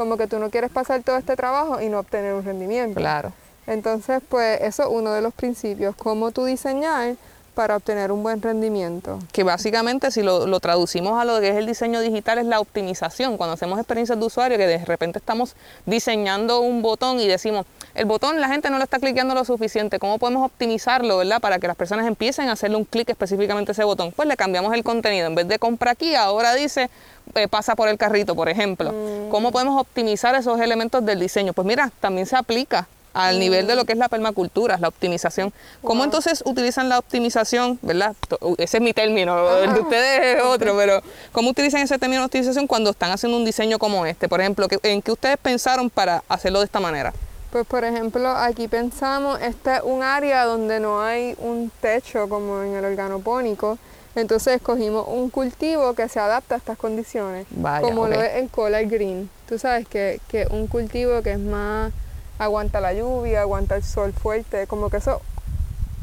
Como que tú no quieres pasar todo este trabajo y no obtener un rendimiento. Claro. Entonces, pues eso es uno de los principios, cómo tú diseñar para obtener un buen rendimiento. que básicamente si lo, lo traducimos a lo que es el diseño digital es la optimización. Cuando hacemos experiencias de usuario que de repente estamos diseñando un botón y decimos, el botón la gente no lo está cliqueando lo suficiente, ¿cómo podemos optimizarlo, verdad? Para que las personas empiecen a hacerle un clic específicamente a ese botón. Pues le cambiamos el contenido. En vez de compra aquí, ahora dice eh, pasa por el carrito, por ejemplo. ¿Cómo podemos optimizar esos elementos del diseño? Pues mira, también se aplica al nivel de lo que es la permacultura, la optimización. ¿Cómo entonces utilizan la optimización, verdad? Ese es mi término, el de ustedes es otro, pero ¿cómo utilizan ese término de optimización cuando están haciendo un diseño como este? Por ejemplo, ¿qué- ¿en qué ustedes pensaron para hacerlo de esta manera? Pues por ejemplo, aquí pensamos, este es un área donde no hay un techo como en el organopónico, entonces escogimos un cultivo que se adapta a estas condiciones, Vaya, como lo es el collard green. Tú sabes que, que un cultivo que es más, aguanta la lluvia, aguanta el sol fuerte, como que eso,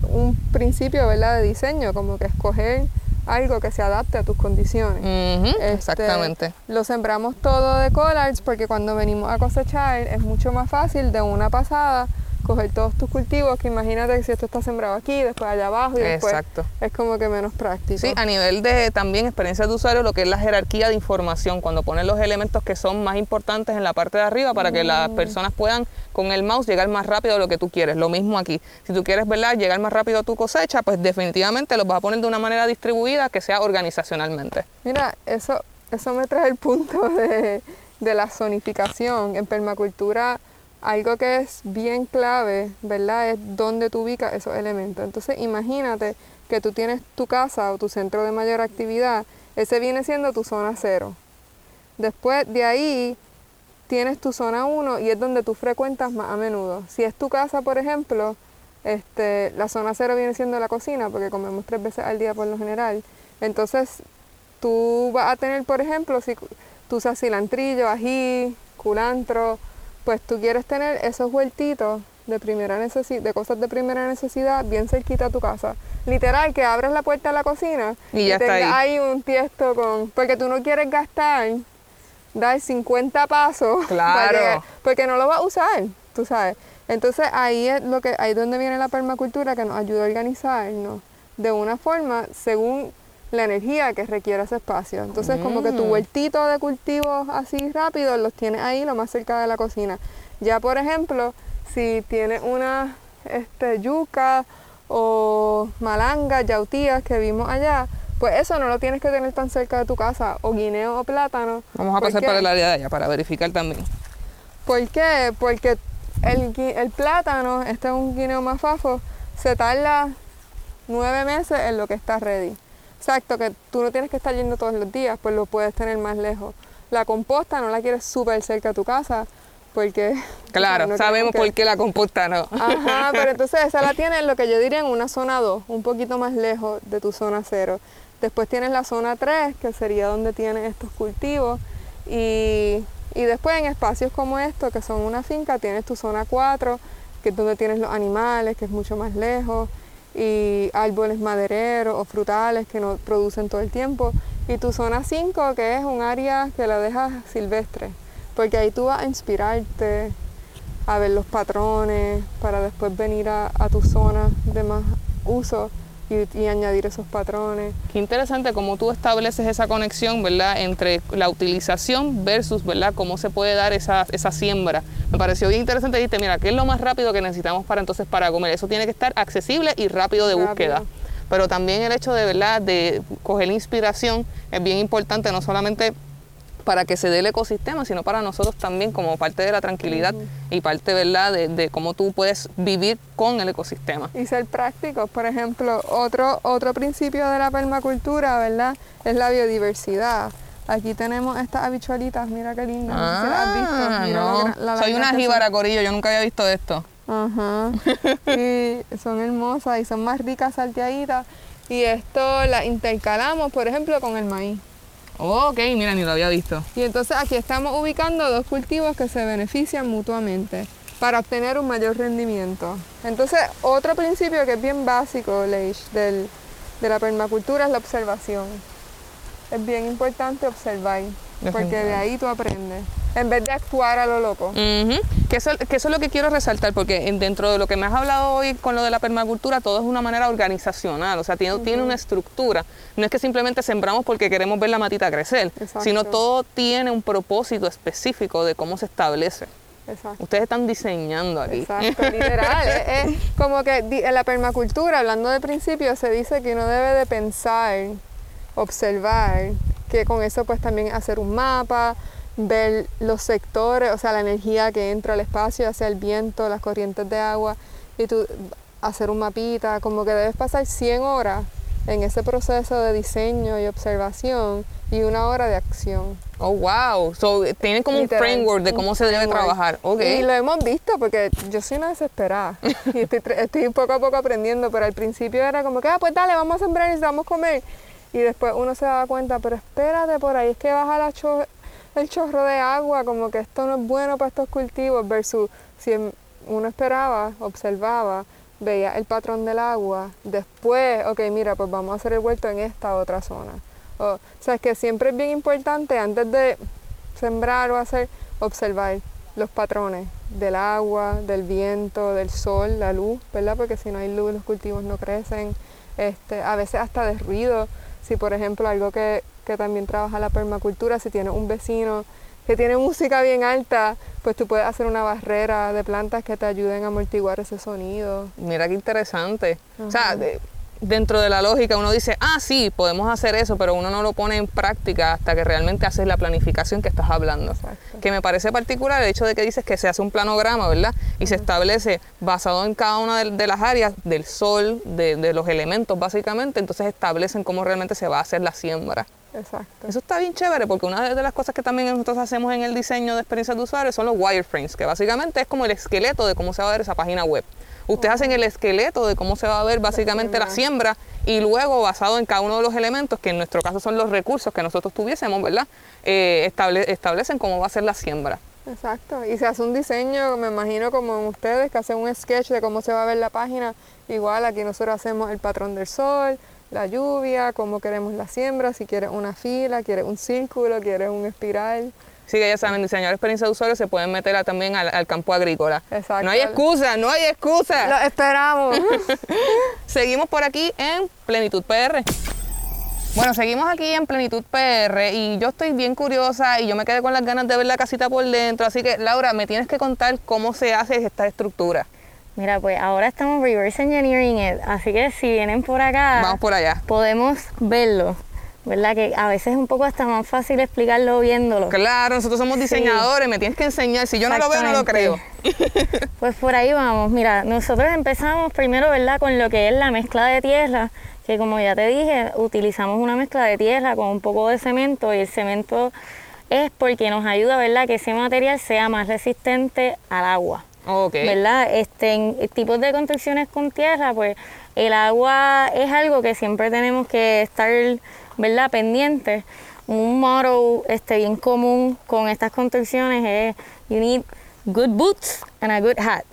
un principio ¿verdad? de diseño, como que escoger algo que se adapte a tus condiciones. Este, Exactamente. Lo sembramos todo de collards porque cuando venimos a cosechar es mucho más fácil de una pasada coger todos tus cultivos, que imagínate que si esto está sembrado aquí, después allá abajo y después Exacto. es como que menos práctico. Sí, a nivel de también experiencias de usuario, lo que es la jerarquía de información, cuando pones los elementos que son más importantes en la parte de arriba para que Mm. las personas puedan con el mouse llegar más rápido a lo que tú quieres. Lo mismo aquí. Si tú quieres ¿verdad? llegar más rápido a tu cosecha, pues definitivamente los vas a poner de una manera distribuida que sea organizacionalmente. Mira, eso, eso me trae el punto de, de la zonificación. En permacultura, algo que es bien clave, ¿verdad? Es dónde tú ubicas esos elementos. Entonces, imagínate que tú tienes tu casa o tu centro de mayor actividad, ese viene siendo tu zona cero. Después de ahí tienes tu zona 1 y es donde tú frecuentas más a menudo. Si es tu casa, por ejemplo, este, la zona 0 viene siendo la cocina, porque comemos tres veces al día por lo general. Entonces, tú vas a tener, por ejemplo, si tú usas cilantrillo, ají, culantro, pues tú quieres tener esos huertitos de primera necesidad, de cosas de primera necesidad bien cerquita a tu casa. Literal, que abres la puerta de la cocina Y ya está ahí. ahí un tiesto con... Porque tú no quieres gastar, dar 50 pasos. para Claro. llegar- porque no lo vas a usar, tú sabes. Entonces ahí es lo que ahí es donde viene la permacultura que nos ayuda a organizarnos de una forma según la energía que requiere ese espacio. Entonces como que tu Mm. huertito de cultivos así rápido los tienes ahí lo más cerca de la cocina. Ya por ejemplo, si tienes una este, yuca o malanga, yautías que vimos allá, pues eso no lo tienes que tener tan cerca de tu casa, o guineo o plátano. Vamos a pasar para el área de allá para verificar también. ¿Por qué? Porque el, el plátano, este es un guineo mafafo, se tarda nueve meses en lo que está ready. Exacto, que tú no tienes que estar yendo todos los días, pues lo puedes tener más lejos. La composta no la quieres súper cerca de tu casa, porque... Claro, no sabemos que- por qué la composta no. Ajá, pero entonces esa la tienes lo que yo diría en una zona 2, un poquito más lejos de tu zona 0. Después tienes la zona 3, que sería donde tienes estos cultivos. Y, y después en espacios como estos, que son una finca, tienes tu zona 4, que es donde tienes los animales, que es mucho más lejos. Y árboles madereros o frutales que no producen todo el tiempo. Y tu zona 5, que es un área que la dejas silvestre. Porque ahí tú vas a inspirarte, a ver los patrones para después venir a, a tu zona de más uso y, y añadir esos patrones. Qué interesante cómo tú estableces esa conexión, ¿verdad? Entre la utilización versus, ¿verdad? Cómo se puede dar esa, esa siembra. Me pareció bien interesante. Dijiste, mira, ¿qué es lo más rápido que necesitamos para entonces para comer? Eso tiene que estar accesible y rápido de Rápido. búsqueda. Pero también el hecho de, ¿verdad? De coger inspiración es bien importante, no solamente para que se dé el ecosistema, sino para nosotros también como parte de la tranquilidad y parte, ¿verdad?, de, de cómo tú puedes vivir con el ecosistema. Y ser prácticos, por ejemplo, otro, otro principio de la permacultura, ¿verdad? Es la biodiversidad. Aquí tenemos estas habichuelitas, mira qué lindas, si las has visto. Ah, Mira no. la Soy una jíbara, Corillo, yo nunca había visto esto. Ajá. y son hermosas y son más ricas salteaditas. Y esto las intercalamos, por ejemplo, con el maíz. Ok, mira, ni lo había visto. Y entonces aquí estamos ubicando dos cultivos que se benefician mutuamente para obtener un mayor rendimiento. Entonces, otro principio que es bien básico, Leish, del, de la permacultura es la observación. Es bien importante observar, porque de ahí tú aprendes, en vez de actuar a lo loco. Ujú. que, eso, que eso es lo que quiero resaltar, porque en- dentro de lo que me has hablado hoy con lo de la permacultura, todo es una manera organizacional, o sea, tiene, tiene una estructura. No es que simplemente sembramos porque queremos ver la matita crecer, Exacto. sino todo tiene un propósito específico de cómo se establece. Exacto. Ustedes están diseñando aquí. Exacto, literal. es, es como que en la permacultura, hablando de principios, se dice que uno debe de pensar, observar, que con eso pues también hacer un mapa, ver los sectores, o sea, la energía que entra al espacio, hacia el viento, las corrientes de agua, y tú hacer un mapita, como que debes pasar 100 horas en ese proceso de diseño y observación y una hora de acción. Oh, wow. So, tienen como Literal, un framework de cómo se debe trabajar. Ok. Y lo hemos visto porque yo soy una desesperada. y estoy, estoy poco a poco aprendiendo, pero al principio era como que, ah, pues dale, vamos a sembrar y necesitamos comer. Y después uno se daba cuenta, pero espérate, por ahí es que baja la cho- el chorro de agua, como que esto no es bueno para estos cultivos, versus si em- uno esperaba, observaba, veía el patrón del agua, después, ok, mira, pues vamos a hacer el huerto en esta otra zona. O, o sea, es que siempre es bien importante antes de sembrar o hacer, observar los patrones del agua, del viento, del sol, la luz, ¿verdad? Porque si no hay luz los cultivos no crecen. Este, a veces hasta de ruido. Si por ejemplo algo que, que también trabaja la permacultura, si tienes un vecino que tiene música bien alta, pues tú puedes hacer una barrera de plantas que te ayuden a amortiguar ese sonido. Mira qué interesante. O sea, de- dentro de la lógica uno dice, ah, sí, podemos hacer eso, pero uno no lo pone en práctica hasta que realmente haces la planificación que estás hablando. Exacto. Que me parece particular el hecho de que dices que se hace un planograma, ¿verdad? Y se establece basado en cada una de, de las áreas del sol, de, de los elementos básicamente, entonces establecen cómo realmente se va a hacer la siembra. Exacto. Eso está bien chévere porque una de las cosas que también nosotros hacemos en el diseño de experiencias de usuario son los wireframes, que básicamente es como el esqueleto de cómo se va a ver esa página web. Ustedes hacen el esqueleto de cómo se va a ver básicamente la siembra y luego basado en cada uno de los elementos, que en nuestro caso son los recursos que nosotros tuviésemos, ¿verdad? Eh, estable- establecen cómo va a ser la siembra. Exacto, y se hace un diseño, me imagino como en ustedes, que hacen un sketch de cómo se va a ver la página. Igual aquí nosotros hacemos el patrón del sol, la lluvia, cómo queremos la siembra, si quieres una fila, quieres un círculo, quieres un espiral. Sí, que ya saben, diseñar experiencia de usuario se pueden meter a- también al, al campo agrícola. Exacto. No hay excusa, no hay excusa. Lo esperamos. Seguimos por aquí en Plenitud PR. Bueno, seguimos aquí en Plenitud PR y yo estoy bien curiosa y yo me quedé con las ganas de ver la casita por dentro. Así que, Laura, me tienes que contar cómo se hace esta estructura. Mira, pues ahora estamos reverse engineering it, así que si vienen por acá, Vamos por allá. podemos verlo, ¿verdad? Que a veces es un poco hasta más fácil explicarlo viéndolo. Claro, nosotros somos diseñadores, me tienes que enseñar. Si yo no lo veo, no lo creo. Pues por ahí vamos. Mira, nosotros empezamos primero, ¿verdad? Con lo que es la mezcla de tierra, que como ya te dije, utilizamos una mezcla de tierra con un poco de cemento y el cemento es porque nos ayuda, ¿verdad? Que ese material sea más resistente al agua. Ok. ¿verdad? Este, en tipos de construcciones con tierra, pues el agua es algo que siempre tenemos que estar, ¿verdad? Pendientes. Un motto este, bien común con estas construcciones es you need good boots and a good hat.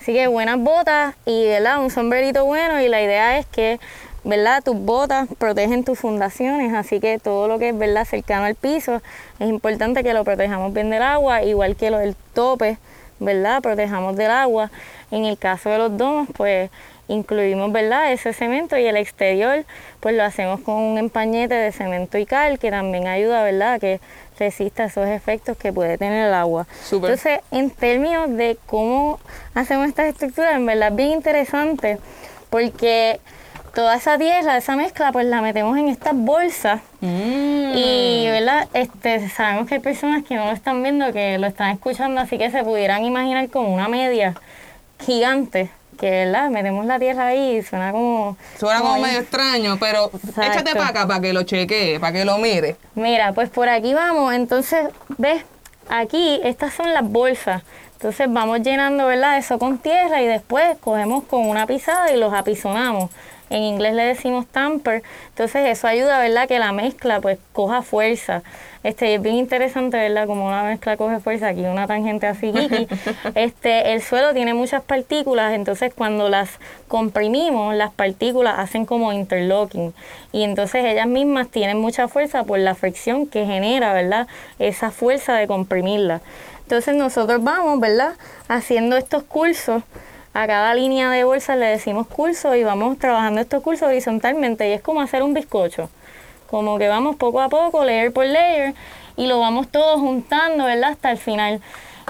Así que buenas botas y ¿verdad? un sombrerito bueno y la idea es que ¿verdad? tus botas protegen tus fundaciones, así que todo lo que es ¿verdad? cercano al piso es importante que lo protejamos bien del agua, igual que lo del tope, ¿verdad? Protejamos del agua. En el caso de los domos, pues incluimos, ¿verdad? Ese cemento y el exterior, pues lo hacemos con un empañete de cemento y cal que también ayuda, ¿verdad? A que resista esos efectos que puede tener el agua. Entonces, en términos de cómo hacemos estas estructuras, en verdad es bien interesante porque toda esa tierra, esa mezcla, pues la metemos en estas bolsas Mm. y, ¿verdad? Este, sabemos que hay personas que no lo están viendo, que lo están escuchando, así que se pudieran imaginar como una media gigante, que, ¿verdad? Metemos la tierra ahí y suena como... Suena como medio extraño, pero échate para acá para que lo chequee, para que lo mire. Mira, pues por aquí vamos, entonces, ¿ves? Aquí, estas son las bolsas. Entonces vamos llenando, ¿verdad? Eso con tierra y después cogemos con una pisada y los apisonamos. En inglés le decimos tamper. Entonces eso ayuda, ¿verdad? Que la mezcla pues coja fuerza. Este, es bien interesante, ¿verdad? Como una mezcla coge fuerza. Aquí una tangente así, geeky. Este, el suelo tiene muchas partículas, entonces cuando las comprimimos, las partículas hacen como interlocking. Y entonces ellas mismas tienen mucha fuerza por la fricción que genera, ¿verdad? Esa fuerza de comprimirla. Entonces nosotros vamos, ¿verdad? Haciendo estos cursos. A cada línea de bolsa le decimos curso y vamos trabajando estos cursos horizontalmente y es como hacer un bizcocho. Como que vamos poco a poco, layer por layer, y lo vamos todo juntando, ¿verdad? Hasta el final.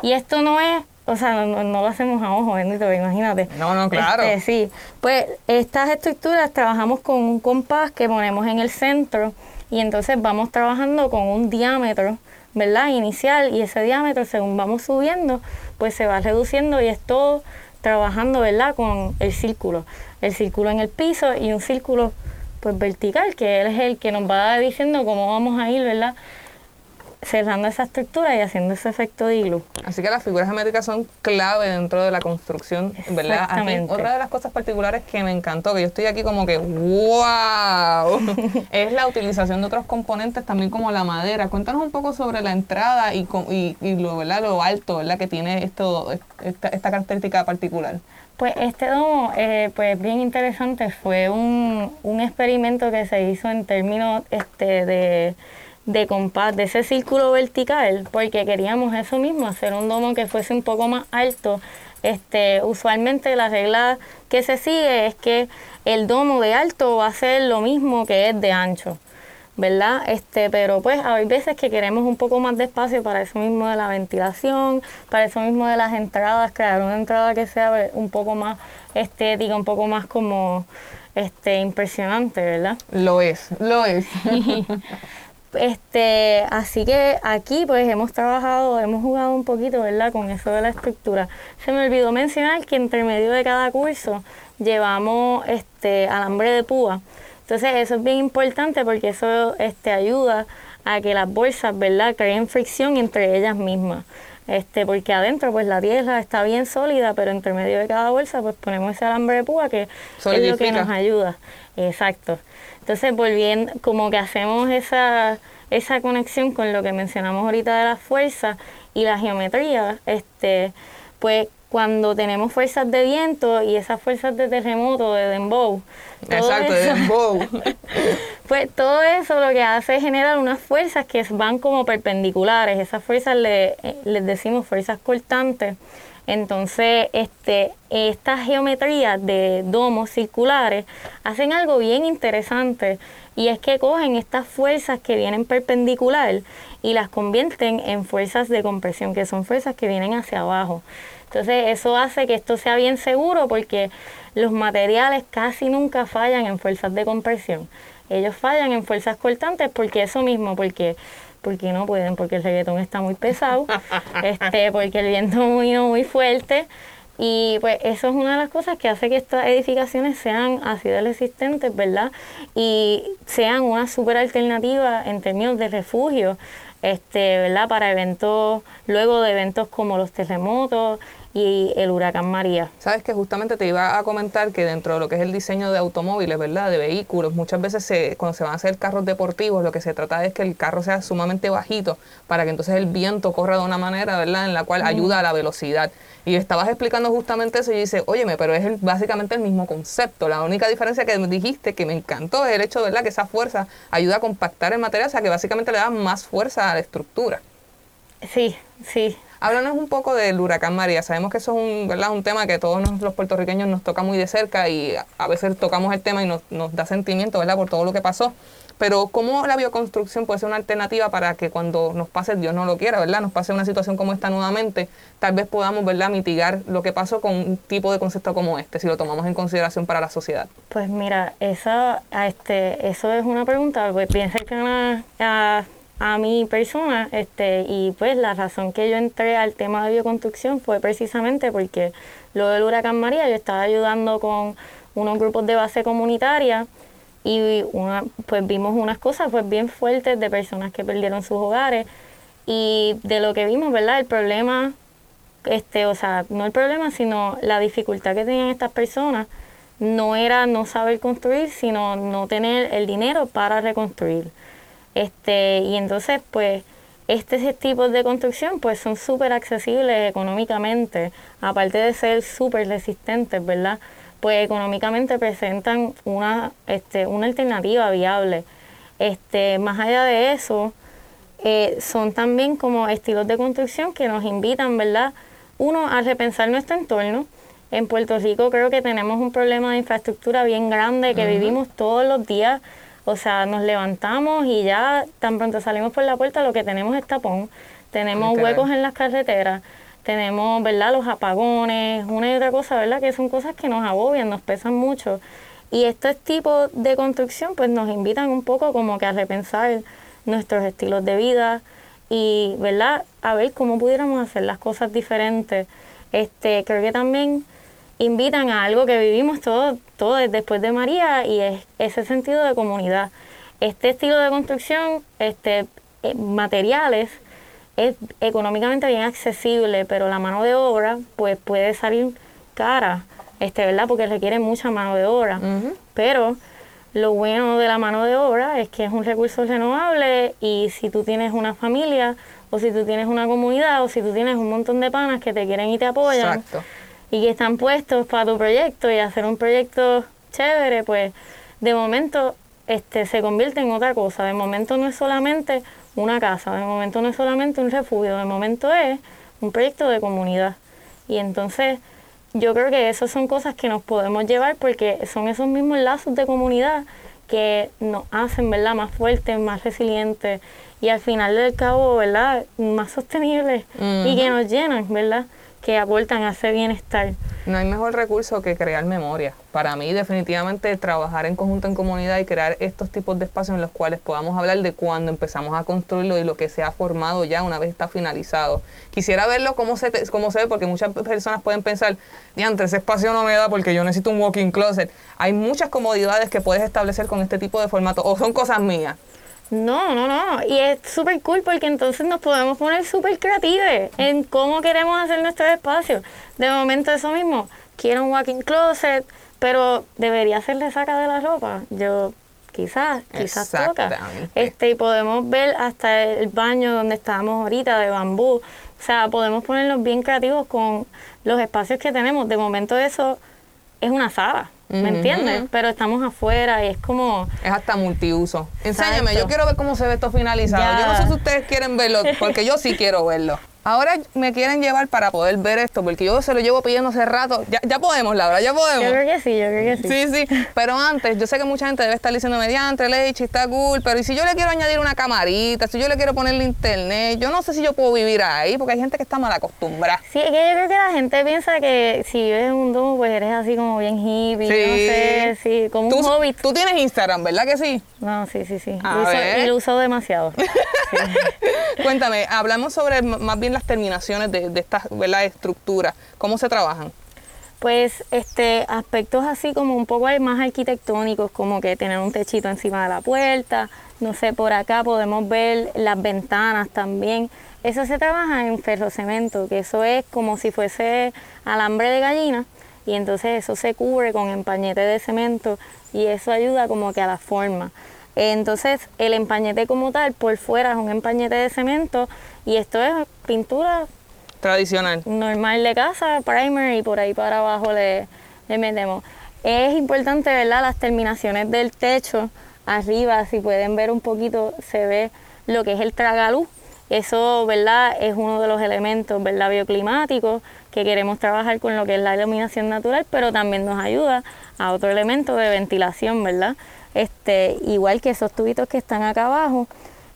Y esto no es, o sea, no lo hacemos a ojo, bendito, imagínate. No, no, claro. Este, sí, pues estas estructuras trabajamos con un compás que ponemos en el centro y entonces vamos trabajando con un diámetro, ¿verdad? Inicial y ese diámetro según vamos subiendo, pues se va reduciendo y es todo trabajando, ¿verdad? Con el círculo, el círculo en el piso y un círculo pues vertical que es el que nos va diciendo cómo vamos a ir, ¿verdad? Cerrando esa estructura y haciendo ese efecto de iglú. Así que las figuras geométricas son clave dentro de la construcción, ¿verdad? Otra de las cosas particulares que me encantó, que yo estoy aquí como que ¡wow! es la utilización de otros componentes también como la madera. Cuéntanos un poco sobre la entrada y, y, y lo, ¿verdad? lo alto ¿verdad? que tiene esto, esta, esta característica particular. Pues este domo, eh, pues bien interesante, fue un, un experimento que se hizo en términos este, de, de compás, de ese círculo vertical, porque queríamos eso mismo, hacer un domo que fuese un poco más alto. Este, usualmente la regla que se sigue es que el domo de alto va a ser lo mismo que es de ancho. ¿verdad? Este, pero pues hay veces que queremos un poco más de espacio para eso mismo de la ventilación, para eso mismo de las entradas, crear una entrada que sea pues, un poco más estética, un poco más como este impresionante, ¿verdad? Lo es, lo es. Este, así que aquí pues hemos trabajado, hemos jugado un poquito, ¿verdad? Con eso de la estructura. Se me olvidó mencionar que entre medio de cada curso llevamos este alambre de púa. Entonces eso es bien importante porque eso este, ayuda a que las bolsas, ¿verdad? Creen fricción entre ellas mismas. Este, porque adentro pues la tierra está bien sólida, pero entre medio de cada bolsa pues ponemos ese alambre de púa que es lo que nos ayuda. Exacto. Entonces volviendo, como que hacemos esa, esa conexión con lo que mencionamos ahorita de las fuerzas y la geometría, este, pues cuando tenemos fuerzas de viento y esas fuerzas de terremoto, de dembow. Exacto, de dembow. Pues todo eso lo que hace es generar unas fuerzas que van como perpendiculares. Esas fuerzas le, eh, les decimos fuerzas cortantes. Entonces, este, estas geometrías de domos circulares hacen algo bien interesante y es que cogen estas fuerzas que vienen perpendicular y las convierten en fuerzas de compresión, que son fuerzas que vienen hacia abajo. Entonces, eso hace que esto sea bien seguro porque los materiales casi nunca fallan en fuerzas de compresión. Ellos fallan en fuerzas cortantes porque eso mismo, porque porque no pueden, porque el reggaetón está muy pesado, este, porque el viento muy muy fuerte y pues eso es una de las cosas que hace que estas edificaciones sean así de resistentes, ¿verdad? Y sean una super alternativa en términos de refugio, este, ¿verdad? Para eventos, luego de eventos como los terremotos y el huracán María. Sabes que justamente te iba a comentar que dentro de lo que es el diseño de automóviles, ¿verdad? De vehículos, muchas veces se, cuando se van a hacer carros deportivos, lo que se trata es que el carro sea sumamente bajito para que entonces el viento corra de una manera, ¿verdad? En la cual ayuda a la velocidad. Y estabas explicando justamente eso y dice, óyeme, pero es el- básicamente el mismo concepto. La única diferencia que dijiste que me encantó es el hecho, ¿verdad? Que esa fuerza ayuda a compactar el material, o sea, que básicamente le da más fuerza a la estructura. Sí, sí, Háblanos un poco del huracán María. Sabemos que eso es un, ¿verdad? un tema que todos nos- los puertorriqueños nos toca muy de cerca y a- veces tocamos el tema y nos, nos da sentimiento ¿verdad? por todo lo que pasó. Pero ¿cómo la bioconstrucción puede ser una alternativa para que cuando nos pase, Dios no lo quiera, ¿verdad? nos pase una situación como esta nuevamente, tal vez podamos ¿verdad? mitigar lo que pasó con un tipo de concepto como este, si lo tomamos en consideración para la sociedad? Pues mira, esa, este, eso es una pregunta pues, bien cercana a, a mi persona, este, y pues la razón que yo entré al tema de bioconstrucción fue precisamente porque lo del huracán María, yo estaba ayudando con unos grupos de base comunitaria y una, pues vimos unas cosas pues bien fuertes de personas que perdieron sus hogares y de lo que vimos, ¿verdad? El problema este, o sea, no el problema, sino la dificultad que tenían estas personas no era no saber construir, sino no tener el dinero para reconstruir. Este, y entonces, pues, este tipo de construcción, pues, son súper accesibles económicamente, aparte de ser súper resistentes, ¿verdad? Pues, económicamente presentan una, este, una alternativa viable. Este, más allá de eso, eh, son también como estilos de construcción que nos invitan, ¿verdad? Uno, a repensar nuestro entorno. En Puerto Rico creo que tenemos un problema de infraestructura bien grande que vivimos todos los días. O sea, nos levantamos y ya tan pronto salimos por la puerta lo que tenemos es tapón. Tenemos Literal. huecos en las carreteras, tenemos, ¿verdad? Los apagones, una y otra cosa, ¿verdad? Que son cosas que nos agobian, nos pesan mucho. Y estos tipos de construcción pues nos invitan un poco como que a repensar nuestros estilos de vida y, ¿verdad? A ver cómo pudiéramos hacer las cosas diferentes. Este, creo que también invitan a algo que vivimos todos todo después de María y es ese sentido de comunidad. Este estilo de construcción, este, eh, materiales, es económicamente bien accesible, pero la mano de obra pues puede salir cara, este, ¿verdad? Porque requiere mucha mano de obra. Pero lo bueno de la mano de obra es que es un recurso renovable y si tú tienes una familia o si tú tienes una comunidad o si tú tienes un montón de panas que te quieren y te apoyan Exacto. Y que están puestos para tu proyecto y hacer un proyecto chévere, pues de momento este se convierte en otra cosa. De momento no es solamente una casa, de momento no es solamente un refugio, de momento es un proyecto de comunidad. Y entonces yo creo que esas son cosas que nos podemos llevar porque son esos mismos lazos de comunidad que nos hacen, ¿verdad?, más fuertes, más resilientes y al final del cabo, ¿verdad?, más sostenibles y que nos llenan, ¿verdad?, que aportan a ese bienestar. No hay mejor recurso que crear memoria. Para mí, definitivamente, trabajar en conjunto en comunidad y crear estos tipos de espacios en los cuales podamos hablar de cuando empezamos a construirlo y lo que se ha formado ya una vez está finalizado. Quisiera verlo cómo se, te- cómo se ve, porque muchas personas pueden pensar, diantre, ese espacio no me da porque yo necesito un walking closet. Hay muchas comodidades que puedes establecer con este tipo de formato, o son cosas mías. No, no, no. Y es súper cool porque entonces nos podemos poner súper creativos en cómo queremos hacer nuestro espacio. De momento eso mismo, quiero un walking closet, pero debería ser saca de la ropa. Yo quizás, quizás toca. Este, y podemos ver hasta el baño donde estábamos ahorita de bambú. O sea, podemos ponernos bien creativos con los espacios que tenemos. De momento eso es una sala, ¿me entiendes? Pero estamos afuera y es como... Es hasta multiuso. Enséñame, Exacto. yo quiero ver cómo se ve esto finalizado. Yo no sé si ustedes quieren verlo, porque yo sí quiero verlo. Ahora me quieren llevar para poder ver esto, porque yo se lo llevo pidiendo hace rato. Ya, ya podemos, Laura, ya podemos. Yo creo que sí, yo creo que sí. Sí, sí, pero antes, yo sé que mucha gente debe estar diciendo mediante, leche, está cool, pero ¿y si yo le quiero añadir una camarita, si yo le quiero ponerle internet? Yo no sé si yo puedo vivir ahí, porque hay gente que está mal acostumbrada. Sí, es que yo creo que la gente piensa que si vives en un domo, pues eres así como bien hippie, yo no sé, sí, como tú, un hobbit. Tú tienes Instagram, ¿verdad que sí? No, sí, sí, sí. A Lo uso- ver. y lo uso demasiado. Cuéntame, hablamos sobre más bien las terminaciones de, de estas estructuras. ¿Cómo se trabajan? Pues este aspectos así como un poco más arquitectónicos, como que tener un techito encima de la puerta, no sé, por acá podemos ver las ventanas también. Eso se trabaja en ferrocemento, que eso es como si fuese alambre de gallina y entonces eso se cubre con empañete de cemento y eso ayuda como que a la forma. Entonces el empañete como tal por fuera es un empañete de cemento y esto es pintura Tradicional. normal de casa, primer y por ahí para abajo le, le metemos. Es importante, ¿verdad? Las terminaciones del techo, arriba, si pueden ver un poquito, se ve lo que es el tragaluz. Eso, ¿verdad? Es uno de los elementos, ¿verdad? Bioclimáticos que queremos trabajar con lo que es la iluminación natural, pero también nos ayuda a otro elemento de ventilación, ¿verdad? Este, igual que esos tubitos que están acá abajo,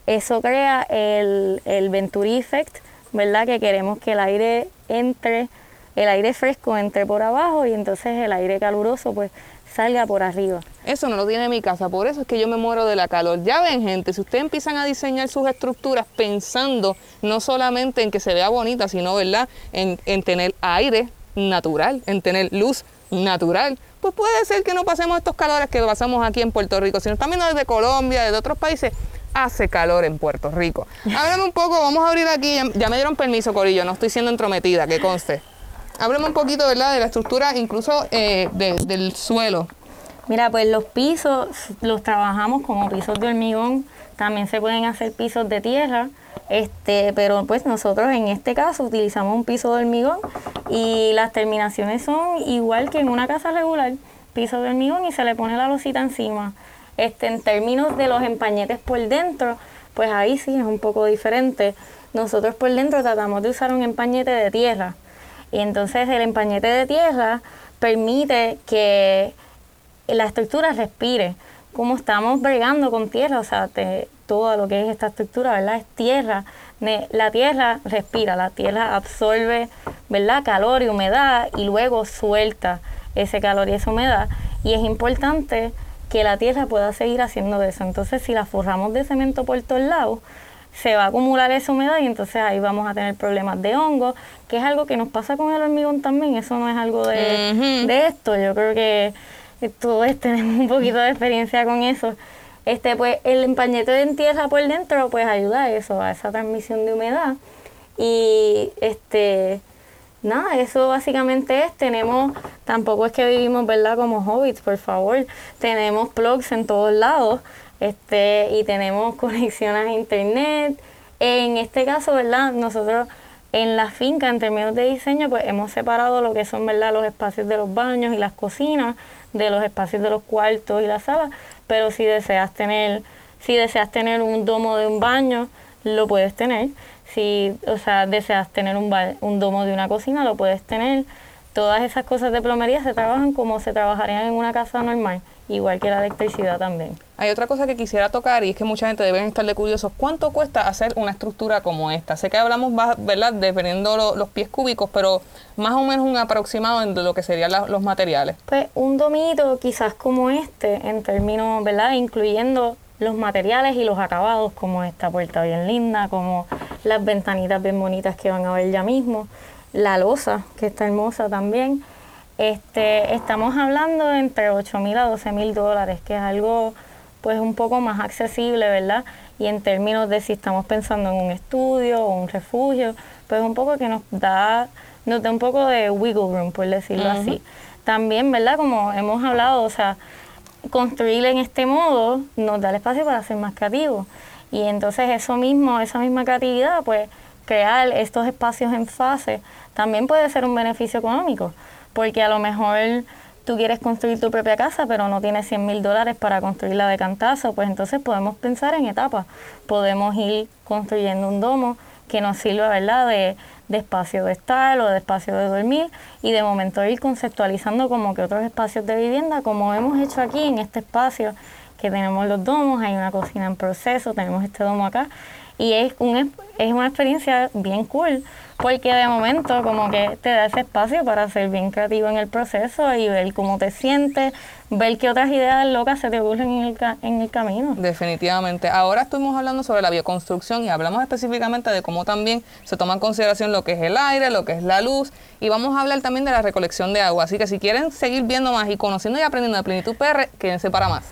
eso crea el, Venturi Effect, ¿verdad? Que queremos que el aire entre, el aire fresco entre por abajo y entonces el aire caluroso pues salga por arriba. Eso no lo tiene mi casa, por eso es que yo me muero de la calor. Ya ven, gente, si ustedes empiezan a diseñar sus estructuras pensando no solamente en que se vea bonita, sino, ¿verdad?, en tener aire natural, en tener luz natural, pues puede ser que no pasemos estos calores que pasamos aquí en Puerto Rico. Si nos están viendo desde Colombia, desde otros países, hace calor en Puerto Rico. Háblame un poco, vamos a abrir aquí, ya, ya me dieron permiso, Corillo, no estoy siendo entrometida, que conste. Háblame un poquito, ¿verdad?, de la estructura, incluso eh, de- del suelo. Mira, pues los pisos los trabajamos como pisos de hormigón, también se pueden hacer pisos de tierra, este, pero pues nosotros en este caso utilizamos un piso de hormigón y las terminaciones son igual que en una casa regular, piso de hormigón y se le pone la losita encima. Este, en términos de los empañetes por dentro, pues ahí sí es un poco diferente. Nosotros por dentro tratamos de usar un empañete de tierra. Y entonces el empañete de tierra permite que la estructura respire. Como estamos bregando con tierra, o sea, te- todo lo que es esta estructura, ¿verdad? Es tierra. La tierra respira, la tierra absorbe, ¿verdad? Calor y humedad y luego suelta ese calor y esa humedad. Y es importante que la tierra pueda seguir haciendo eso. Entonces, si la forramos de cemento por todos lados, se va a acumular esa humedad y entonces ahí vamos a tener problemas de hongo, que es algo que nos pasa con el hormigón también, eso no es algo de esto, yo creo que eh, todos tenemos un poquito de experiencia con eso. Este, pues el empañete en tierra por dentro pues ayuda a eso, a esa transmisión de humedad. Y este nada, eso básicamente es, tenemos, tampoco es que vivimos, ¿verdad? Como hobbits, por favor. Tenemos plugs en todos lados, este, y tenemos conexiones a internet. En este caso, ¿verdad? Nosotros en la finca, en términos de diseño, pues hemos separado lo que son, ¿verdad? Los espacios de los baños y las cocinas, de los espacios de los cuartos y las salas. Pero si deseas tener, si deseas tener un domo de un baño, lo puedes tener. Si, o sea, deseas tener un, ba- un domo de una cocina, lo puedes tener. Todas esas cosas de plomería se trabajan como se trabajarían en una casa normal, igual que la electricidad también. Hay otra cosa que quisiera tocar y es que mucha gente debe estar de curiosos. ¿Cuánto cuesta hacer una estructura como esta? Sé que hablamos, ¿verdad?, dependiendo lo- los pies cúbicos, pero más o menos un aproximado de lo que serían la- los materiales. Pues un domito quizás como este, en términos, ¿verdad? Incluyendo los materiales y los acabados, como esta puerta bien linda, como las ventanitas bien bonitas que van a ver ya mismo, la losa, que está hermosa también. Este, estamos hablando entre 8 mil a 12 mil dólares, que es algo pues un poco más accesible, ¿verdad? Y en términos de si estamos pensando en un estudio o un refugio, pues un poco que nos da, nos da un poco de wiggle room, por decirlo así. También, ¿verdad? Como hemos hablado, o sea, construir en este modo nos da el espacio para ser más creativos. Y entonces eso mismo, esa misma creatividad, pues crear estos espacios en fase también puede ser un beneficio económico, porque a lo mejor tú quieres construir tu propia casa, pero no tienes 100 mil dólares para construirla de cantazo, pues entonces podemos pensar en etapas. Podemos ir construyendo un domo que nos sirva, ¿verdad?, de, de espacio de estar o de espacio de dormir y de momento ir conceptualizando como que otros espacios de vivienda, como hemos hecho aquí en este espacio que tenemos los domos, hay una cocina en proceso, tenemos este domo acá y es, un, es una experiencia bien cool porque de momento como que te da ese espacio para ser bien creativo en el proceso y ver cómo te sientes, ver qué otras ideas locas se te ocurren en el, en el camino. Definitivamente. Ahora estuvimos hablando sobre la bioconstrucción y hablamos específicamente de cómo también se toma en consideración lo que es el aire, lo que es la luz y vamos a hablar también de la recolección de agua. Así que si quieren seguir viendo más y conociendo y aprendiendo de Plenitud PR, quédense para más.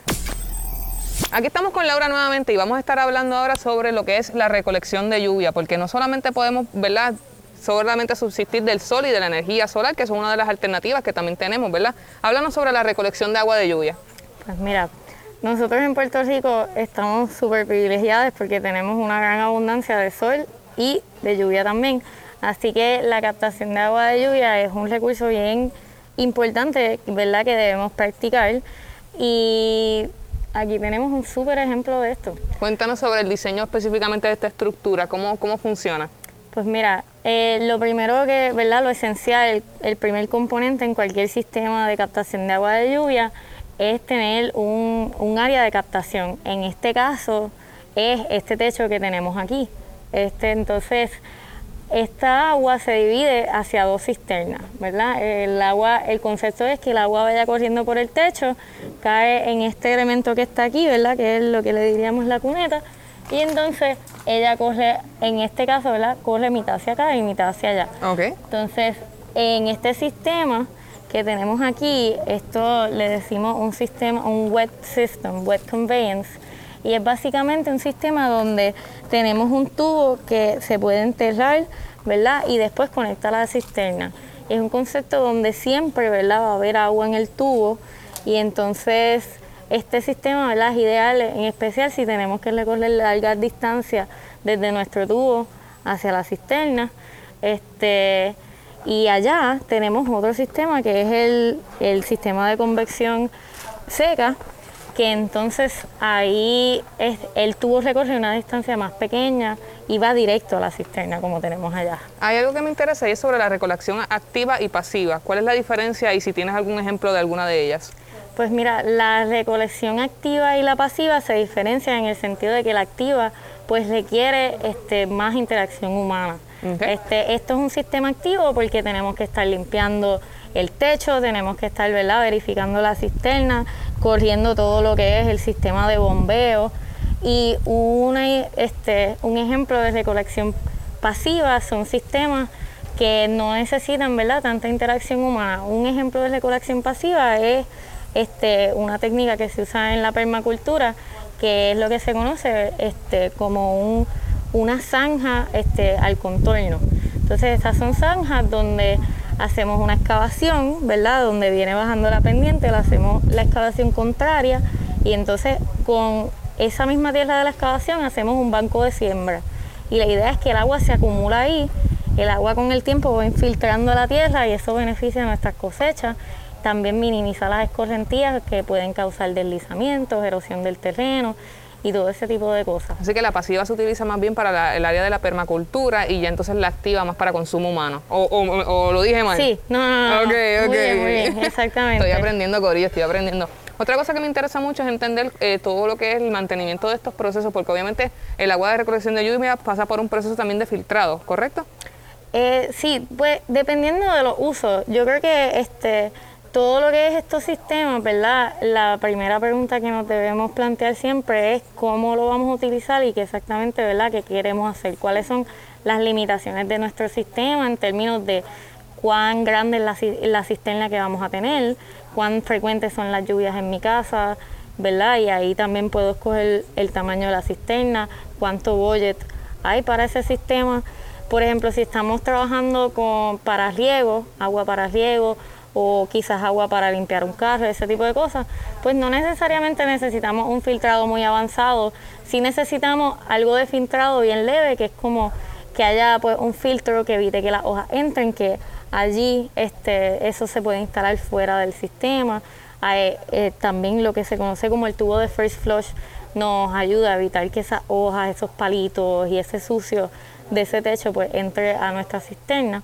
Aquí estamos con Laura nuevamente y vamos a estar hablando ahora sobre lo que es la recolección de lluvia, porque no solamente podemos, ¿verdad? Solamente subsistir del sol y de la energía solar, que son una de las alternativas que también tenemos, ¿verdad? Háblanos sobre la recolección de agua de lluvia. Pues mira, nosotros en Puerto Rico estamos súper privilegiados porque tenemos una gran abundancia de sol y de lluvia también. Así que la captación de agua de lluvia es un recurso bien importante, ¿verdad? Que debemos practicar. Y aquí tenemos un súper ejemplo de esto. Cuéntanos sobre el diseño específicamente de esta estructura, cómo, cómo funciona. Pues mira, eh, lo primero que, ¿verdad? Lo esencial, el, primer componente en cualquier sistema de captación de agua de lluvia es tener un, un, área de captación. En este caso es este techo que tenemos aquí. Este, entonces, esta agua se divide hacia dos cisternas, ¿verdad? El agua, el concepto es que el agua vaya corriendo por el techo, cae en este elemento que está aquí, ¿verdad? Que es lo que le diríamos la cuneta, y entonces ella corre, en este caso, ¿verdad? Corre mitad hacia acá y mitad hacia allá. Okay. Entonces, en este sistema que tenemos aquí, esto le decimos un sistema, un wet system, wet conveyance, y es básicamente un sistema donde tenemos un tubo que se puede enterrar, ¿verdad? Y después conectar a la cisterna. Es un concepto donde siempre, ¿verdad? Va a haber agua en el tubo y entonces este sistema es ideal, en especial si tenemos que recorrer largas distancias desde nuestro tubo hacia la cisterna. Este, y allá tenemos otro sistema que es el, el sistema de convección seca, que entonces ahí es, el tubo recorre una distancia más pequeña y va directo a la cisterna como tenemos allá. Hay algo que me interesa y es sobre la recolección activa y pasiva. ¿Cuál es la diferencia y si tienes algún ejemplo de alguna de ellas? Pues mira, la recolección activa y la pasiva se diferencian en el sentido de que la activa pues requiere este, más interacción humana. Este, esto es un sistema activo porque tenemos que estar limpiando el techo, tenemos que estar ¿verdad? verificando la cisterna, corriendo todo lo que es el sistema de bombeo. Y una, este, un ejemplo de recolección pasiva son sistemas que no necesitan ¿verdad? tanta interacción humana. Un ejemplo de recolección pasiva es este, una técnica que se usa en la permacultura, que es lo que se conoce este, como una zanja este, al contorno. Entonces, estas son zanjas donde hacemos una excavación, ¿verdad? Donde viene bajando la pendiente, le hacemos la excavación contraria y entonces con esa misma tierra de la excavación hacemos un banco de siembra. Y la idea es que el agua se acumula ahí, el agua con el tiempo va infiltrando la tierra y eso beneficia nuestras cosechas también minimizar las escorrentías que pueden causar deslizamientos, erosión del terreno y todo ese tipo de cosas. Así que la pasiva se utiliza más bien para el área de la permacultura y ya entonces la activa más para consumo humano. ¿O, lo dije mal? Sí, no, no, no. Ok, ok. Muy bien, muy bien, exactamente. estoy aprendiendo, Corillo, estoy aprendiendo. Otra cosa que me interesa mucho es entender eh, todo lo que es el mantenimiento de estos procesos, porque obviamente el agua de recolección de lluvia pasa por un proceso también de filtrado, ¿correcto? Eh, sí, pues dependiendo de los usos, yo creo que este todo lo que es estos sistemas, ¿verdad? La primera pregunta que nos debemos plantear siempre es cómo lo vamos a utilizar y qué exactamente, ¿verdad?, qué queremos hacer, cuáles son las limitaciones de nuestro sistema en términos de cuán grande es la, cisterna que vamos a tener, cuán frecuentes son las lluvias en mi casa, ¿verdad? Y ahí también puedo escoger el tamaño de la cisterna, cuánto budget hay para ese sistema. Por ejemplo, si estamos trabajando con para riego, agua para riego, o quizás agua para limpiar un carro, ese tipo de cosas, pues no necesariamente necesitamos un filtrado muy avanzado, sí necesitamos algo de filtrado bien leve, que es como que haya pues un filtro que evite que las hojas entren, que allí este, eso se puede instalar fuera del sistema. Eh, también lo que se conoce como el tubo de first flush nos ayuda a evitar que esas hojas, esos palitos y ese sucio de ese techo pues entre a nuestra cisterna.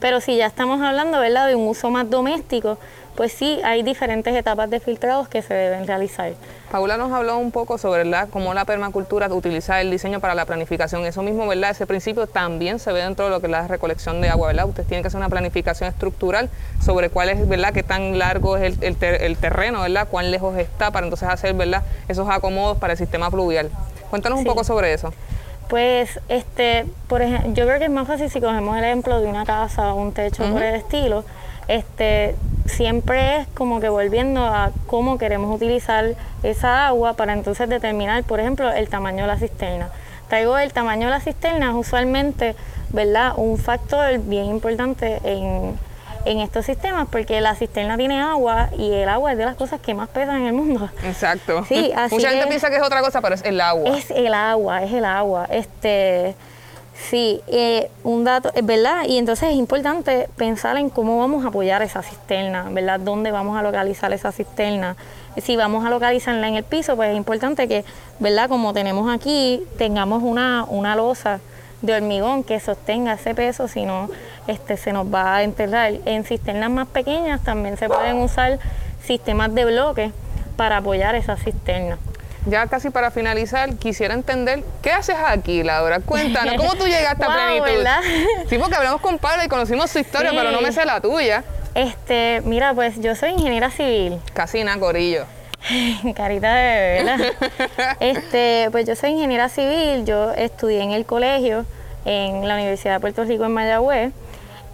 Pero si ya estamos hablando ¿verdad? de un uso más doméstico, pues sí, hay diferentes etapas de filtrados que se deben realizar. Paula nos habló un poco sobre ¿verdad? cómo la permacultura utiliza el diseño para la planificación. Eso mismo, ¿verdad? Ese principio también se ve dentro de lo que es la recolección de agua, ¿verdad? Ustedes tienen que hacer una planificación estructural sobre cuál es, ¿verdad? Qué tan largo es el, el terreno, ¿verdad? Cuán lejos está para entonces hacer, ¿verdad? Esos acomodos para el sistema pluvial. Cuéntanos un poco sobre eso. Pues, este, por ejemplo, yo creo que es más fácil si cogemos el ejemplo de una casa o un techo por el estilo. Este, siempre es como que volviendo a cómo queremos utilizar esa agua para entonces determinar, por ejemplo, el tamaño de la cisterna. Traigo el tamaño de la cisterna, usualmente, ¿verdad? Un factor bien importante en, en estos sistemas porque la cisterna tiene agua y el agua es de las cosas que más pesan en el mundo. Exacto. Sí, así Mucha gente piensa que es otra cosa, pero es el agua. Es el agua, es el agua. Este, sí, eh, un dato, es verdad, y entonces es importante pensar en cómo vamos a apoyar esa cisterna, ¿verdad? ¿Dónde vamos a localizar esa cisterna? Si vamos a localizarla en el piso, pues es importante que, ¿verdad? Como tenemos aquí, tengamos una, una losa de hormigón que sostenga ese peso, si no este, se nos va a enterrar. En cisternas más pequeñas también se pueden usar sistemas de bloques para apoyar esa cisterna. Ya casi para finalizar, quisiera entender, ¿qué haces aquí, Laura? Cuéntanos, ¿cómo tú llegaste a plenitud? ¿verdad? Sí, porque hablamos con Pablo y conocimos su historia, pero no me sé la tuya. Este, mira, pues yo soy ingeniera civil. Casi nada, corillo. Carita de bebé, ¿verdad? este, pues yo soy ingeniera civil, yo estudié en el colegio en la Universidad de Puerto Rico en Mayagüez.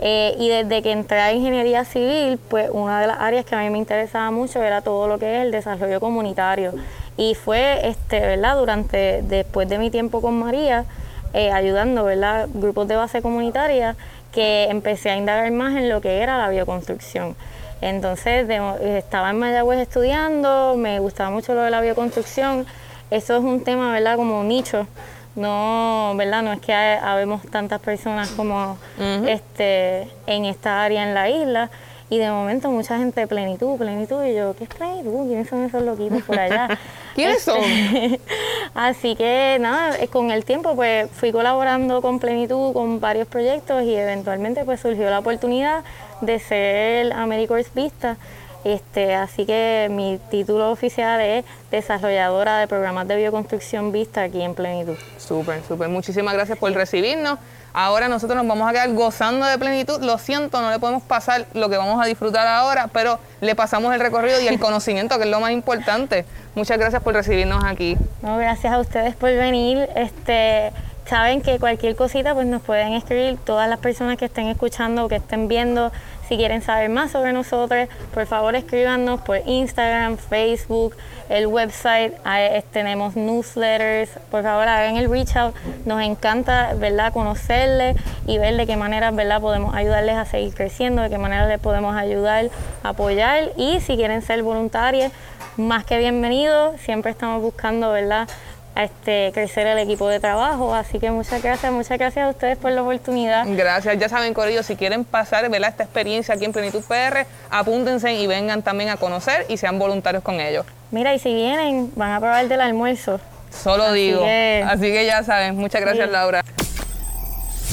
Eh, y desde que entré a ingeniería civil, pues una de las áreas que a mí me interesaba mucho era todo lo que es el desarrollo comunitario. Y fue, este, ¿verdad? Durante, después de mi tiempo con María, eh, ayudando, ¿verdad? Grupos de base comunitaria, que empecé a indagar más en lo que era la bioconstrucción. Entonces estaba en Mayagüez estudiando, me gustaba mucho lo de la bioconstrucción. Eso es un tema, ¿verdad? Como un nicho. No, ¿verdad? No es que habemos tantas personas como este en esta área en la isla. Y de momento mucha gente de plenitud, plenitud, y yo, ¿qué es plenitud? ¿Quiénes son esos loquitos por allá? ¿Quiénes son? Así que nada, eh, con el tiempo pues fui colaborando con plenitud con varios proyectos y eventualmente pues surgió la oportunidad de ser AmeriCorps Vista. Este, así que mi título oficial es desarrolladora de programas de bioconstrucción Vista aquí en Plenitud. Súper, súper. Muchísimas gracias por recibirnos. Ahora nosotros nos vamos a quedar gozando de plenitud. Lo siento, no le podemos pasar lo que vamos a disfrutar ahora, pero le pasamos el recorrido y el conocimiento, que es lo más importante. Muchas gracias por recibirnos aquí. No, gracias a ustedes por venir. Este, saben que cualquier cosita pues nos pueden escribir todas las personas que estén escuchando o que estén viendo si quieren saber más sobre nosotros, por favor escríbanos por Instagram, Facebook, el website, tenemos newsletters, por favor hagan el reach out, nos encanta ¿verdad? conocerles y ver de qué manera ¿verdad? podemos ayudarles a seguir creciendo, de qué manera les podemos ayudar, apoyar y si quieren ser voluntarios, más que bienvenidos, siempre estamos buscando ¿verdad? A este, crecer el equipo de trabajo. Así que muchas gracias, muchas gracias a ustedes por la oportunidad. Gracias, ya saben, Corillo, si quieren pasar ¿verdad? esta experiencia aquí en Plenitud PR, apúntense y vengan también a conocer y sean voluntarios con ellos. Mira, y si vienen, van a probar del almuerzo. Solo digo. Así que ya saben, muchas gracias, Laura.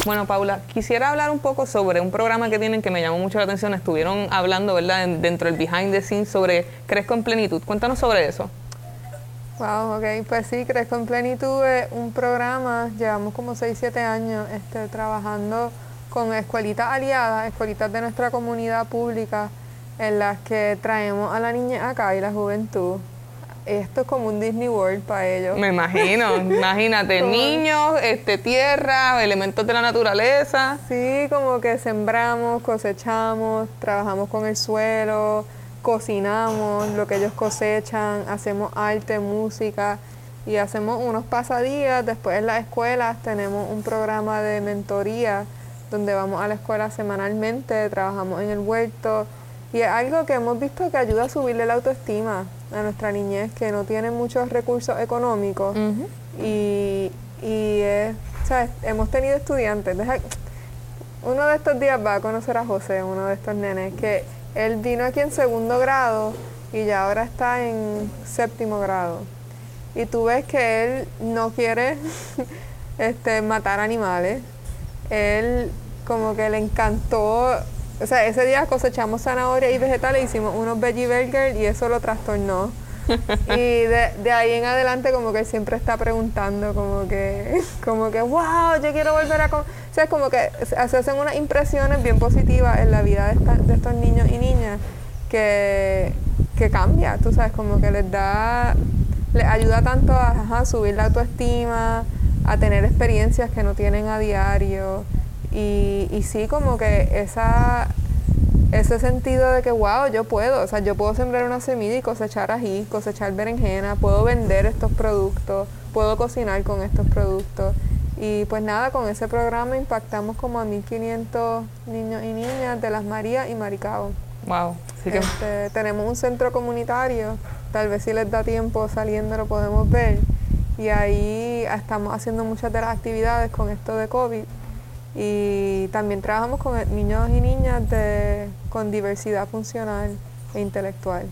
Bueno, Paula, quisiera hablar un poco sobre un programa que tienen que me llamó mucho la atención. Estuvieron hablando, ¿verdad?, dentro del behind the scenes sobre Crezco en Plenitud. Cuéntanos sobre eso. Wow, ok, pues sí, Crezco en Plenitud es un programa, llevamos como 6, 7 años este, trabajando con escuelitas aliadas, escuelitas de nuestra comunidad pública, en las que traemos a la niña acá y la juventud. Esto es como un Disney World para ellos. Me imagino, imagínate, niños, este, tierra, elementos de la naturaleza. Sí, como que sembramos, cosechamos, trabajamos con el suelo, cocinamos lo que ellos cosechan, hacemos arte, música y hacemos unos pasadías. Después en las escuelas tenemos un programa de mentoría donde vamos a la escuela semanalmente, trabajamos en el huerto Y es algo que hemos visto que ayuda a subirle la autoestima a nuestra niñez que no tiene muchos recursos económicos. Y, y es, ¿sabes? hemos tenido estudiantes. deja- uno de estos días va a conocer a José, uno de estos nenes, que él vino aquí en segundo grado y ya ahora está en séptimo grado. Y tú ves que él no quiere este, matar animales. Él como que le encantó, o sea, ese día cosechamos zanahoria y vegetales, hicimos unos veggie burgers y eso lo trastornó. y de, de ahí en adelante como que siempre está preguntando como que, como que, wow, yo quiero volver a. O sea, es como que se hacen unas impresiones bien positivas en la vida de, esta- de estos niños y niñas que, que cambia, tú sabes, como que les da, les ayuda tanto a subir la autoestima, a tener experiencias que no tienen a diario. Y, y sí, como que esa, ese sentido de que, wow, yo puedo, o sea, yo puedo sembrar una semilla y cosechar ají, cosechar berenjena, puedo vender estos productos, puedo cocinar con estos productos. Y pues nada, con ese programa impactamos como a 1.500 niños y niñas de Las Marías y Maricao. Wow. Así que Este, tenemos un centro comunitario, tal vez si les da tiempo saliendo lo podemos ver. Y ahí estamos haciendo muchas de las actividades con esto de COVID. Y también trabajamos con niños y niñas de, con diversidad funcional e intelectual.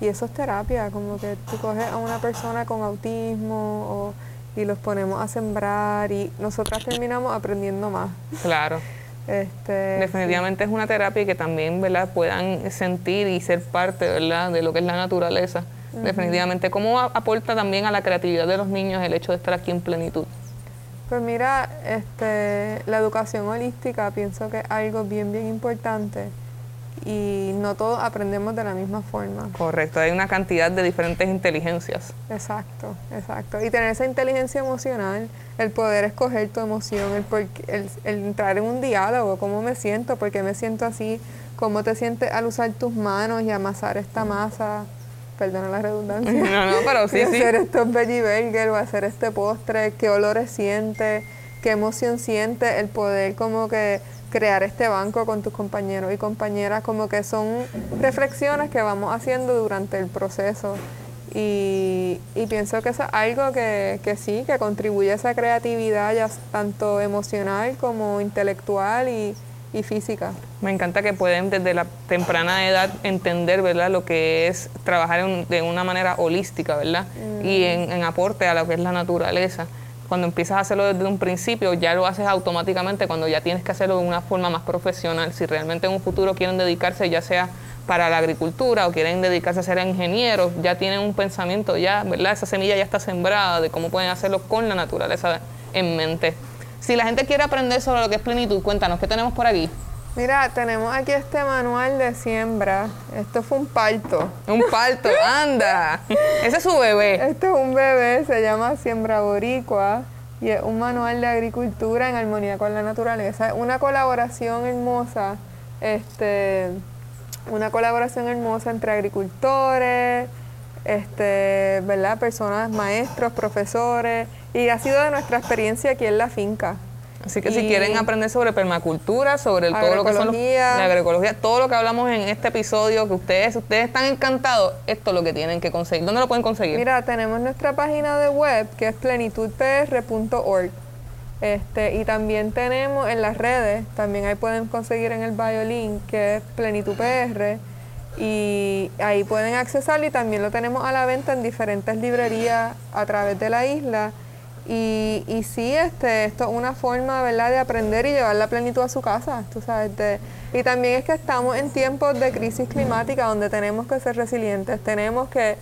Y eso es terapia, como que tú coges a una persona con autismo o- y los ponemos a sembrar y nosotras terminamos aprendiendo más. claro. Este, Definitivamente es una terapia que también, ¿verdad? Puedan sentir y ser parte, ¿verdad? De lo que es la naturaleza. Definitivamente. ¿Cómo aporta también a la creatividad de los niños el hecho de estar aquí en plenitud? Pues mira, este, la educación holística pienso que es algo bien, bien importante y no todos aprendemos de la misma forma. Correcto. Hay una cantidad de diferentes inteligencias. Exacto, exacto. Y tener esa inteligencia emocional, el poder escoger tu emoción, el, por el, el entrar en un diálogo, cómo me siento, por qué me siento así, cómo te sientes al usar tus manos y amasar esta masa, perdona la redundancia. No, no, pero sí, sí. hacer estos veggie burgers o hacer este postre, qué olores siente, qué emoción siente, el poder como que crear este banco con tus compañeros y compañeras, como que son reflexiones que vamos haciendo durante el proceso. Y, y pienso que eso es algo que, que sí, que contribuye a esa creatividad, ya tanto emocional como intelectual y, y física. Me encanta que pueden desde la temprana edad entender, ¿verdad? Lo que es trabajar en- de una manera holística, ¿verdad? Y en, en aporte a lo que es la naturaleza. Cuando empiezas a hacerlo desde un principio, ya lo haces automáticamente cuando ya tienes que hacerlo de una forma más profesional. Si realmente en un futuro quieren dedicarse, ya sea para la agricultura o quieren dedicarse a ser ingenieros, ya tienen un pensamiento, ya, ¿verdad? Esa semilla ya está sembrada de cómo pueden hacerlo con la naturaleza en mente. Si la gente quiere aprender sobre lo que es plenitud, cuéntanos, ¿qué tenemos por aquí? Mira, tenemos aquí este manual de siembra. Esto fue un parto. Un parto, anda. Ese es su bebé. Este es un bebé, se llama Siembra Boricua y es un manual de agricultura en armonía con la naturaleza. Es una colaboración hermosa, este, una colaboración hermosa entre agricultores, este, ¿verdad? Personas, maestros, profesores, y ha sido de nuestra experiencia aquí en la finca. Así que si quieren aprender sobre permacultura, sobre el- todo lo que son los- la agroecología, todo lo que hablamos en este episodio, que ustedes, ustedes están encantados, esto es lo que tienen que conseguir. ¿Dónde lo pueden conseguir? Mira, tenemos nuestra página de web que es plenitudpr.org. Este, y también tenemos en las redes, también ahí pueden conseguir en el biolink que es plenitudpr y ahí pueden accesarlo y también lo tenemos a la venta en diferentes librerías a través de la isla. Y, y sí, este, esto es una forma, ¿verdad?, de aprender y llevar la plenitud a su casa, tú sabes. de- y también es que estamos en tiempos de crisis climática donde tenemos que ser resilientes, tenemos que,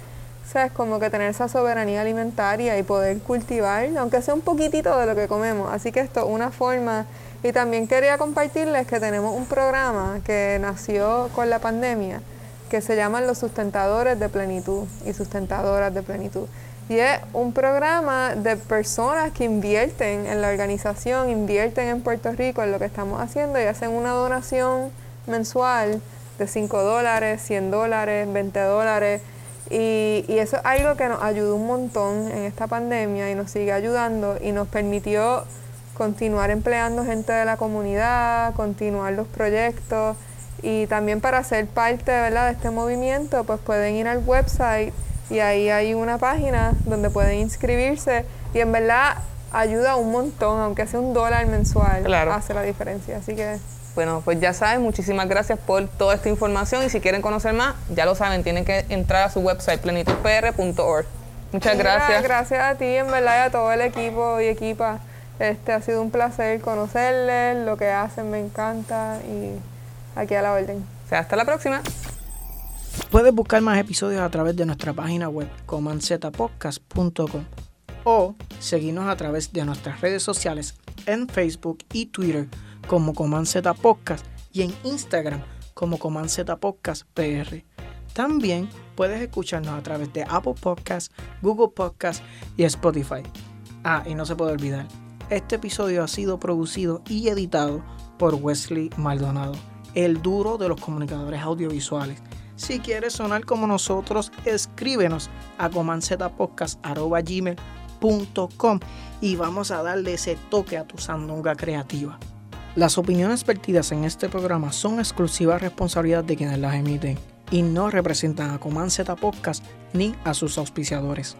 ¿sabes?, como que tener esa soberanía alimentaria y poder cultivar, aunque sea un poquitito de lo que comemos. Así que esto es una forma. Y también quería compartirles que tenemos un programa que nació con la pandemia, que se llaman los sustentadores de plenitud y sustentadoras de plenitud. Y es un programa de personas que invierten en la organización, invierten en Puerto Rico en lo que estamos haciendo y hacen una donación mensual de 5 dólares, 100 dólares, 20 dólares. Y, eso es algo que nos ayudó un montón en esta pandemia y nos sigue ayudando y nos permitió continuar empleando gente de la comunidad, continuar los proyectos Y también para ser parte ¿verdad? de este movimiento, pues pueden ir al website y ahí hay una página donde pueden inscribirse y en verdad ayuda un montón, aunque sea un dólar mensual, Claro. hace la diferencia. Así que Bueno, pues ya saben, muchísimas gracias por toda esta información y si quieren conocer más, ya lo saben, tienen que entrar a su website plenitudpr.org. Muchas Mira, gracias. Gracias a ti, en verdad, y a todo el equipo y equipa. Este ha sido un placer conocerles, lo que hacen me encanta y aquí a la orden. O sea, hasta la próxima. Puedes buscar más episodios a través de nuestra página web comanzetapodcast.com o seguirnos a través de nuestras redes sociales en Facebook y Twitter como Comanceta Podcast y en Instagram como Comanceta Podcast PR. También puedes escucharnos a través de Apple Podcasts, Google Podcasts y Spotify. Ah, y no se puede olvidar, este episodio ha sido producido y editado por Wesley Maldonado, el duro de los comunicadores audiovisuales. Si quieres sonar como nosotros, escríbenos a comanzetapodcast.gmail.com y vamos a darle ese toque a tu sandunga creativa. Las opiniones vertidas en este programa son exclusiva responsabilidad de quienes las emiten y no representan a Coman Z Podcast ni a sus auspiciadores.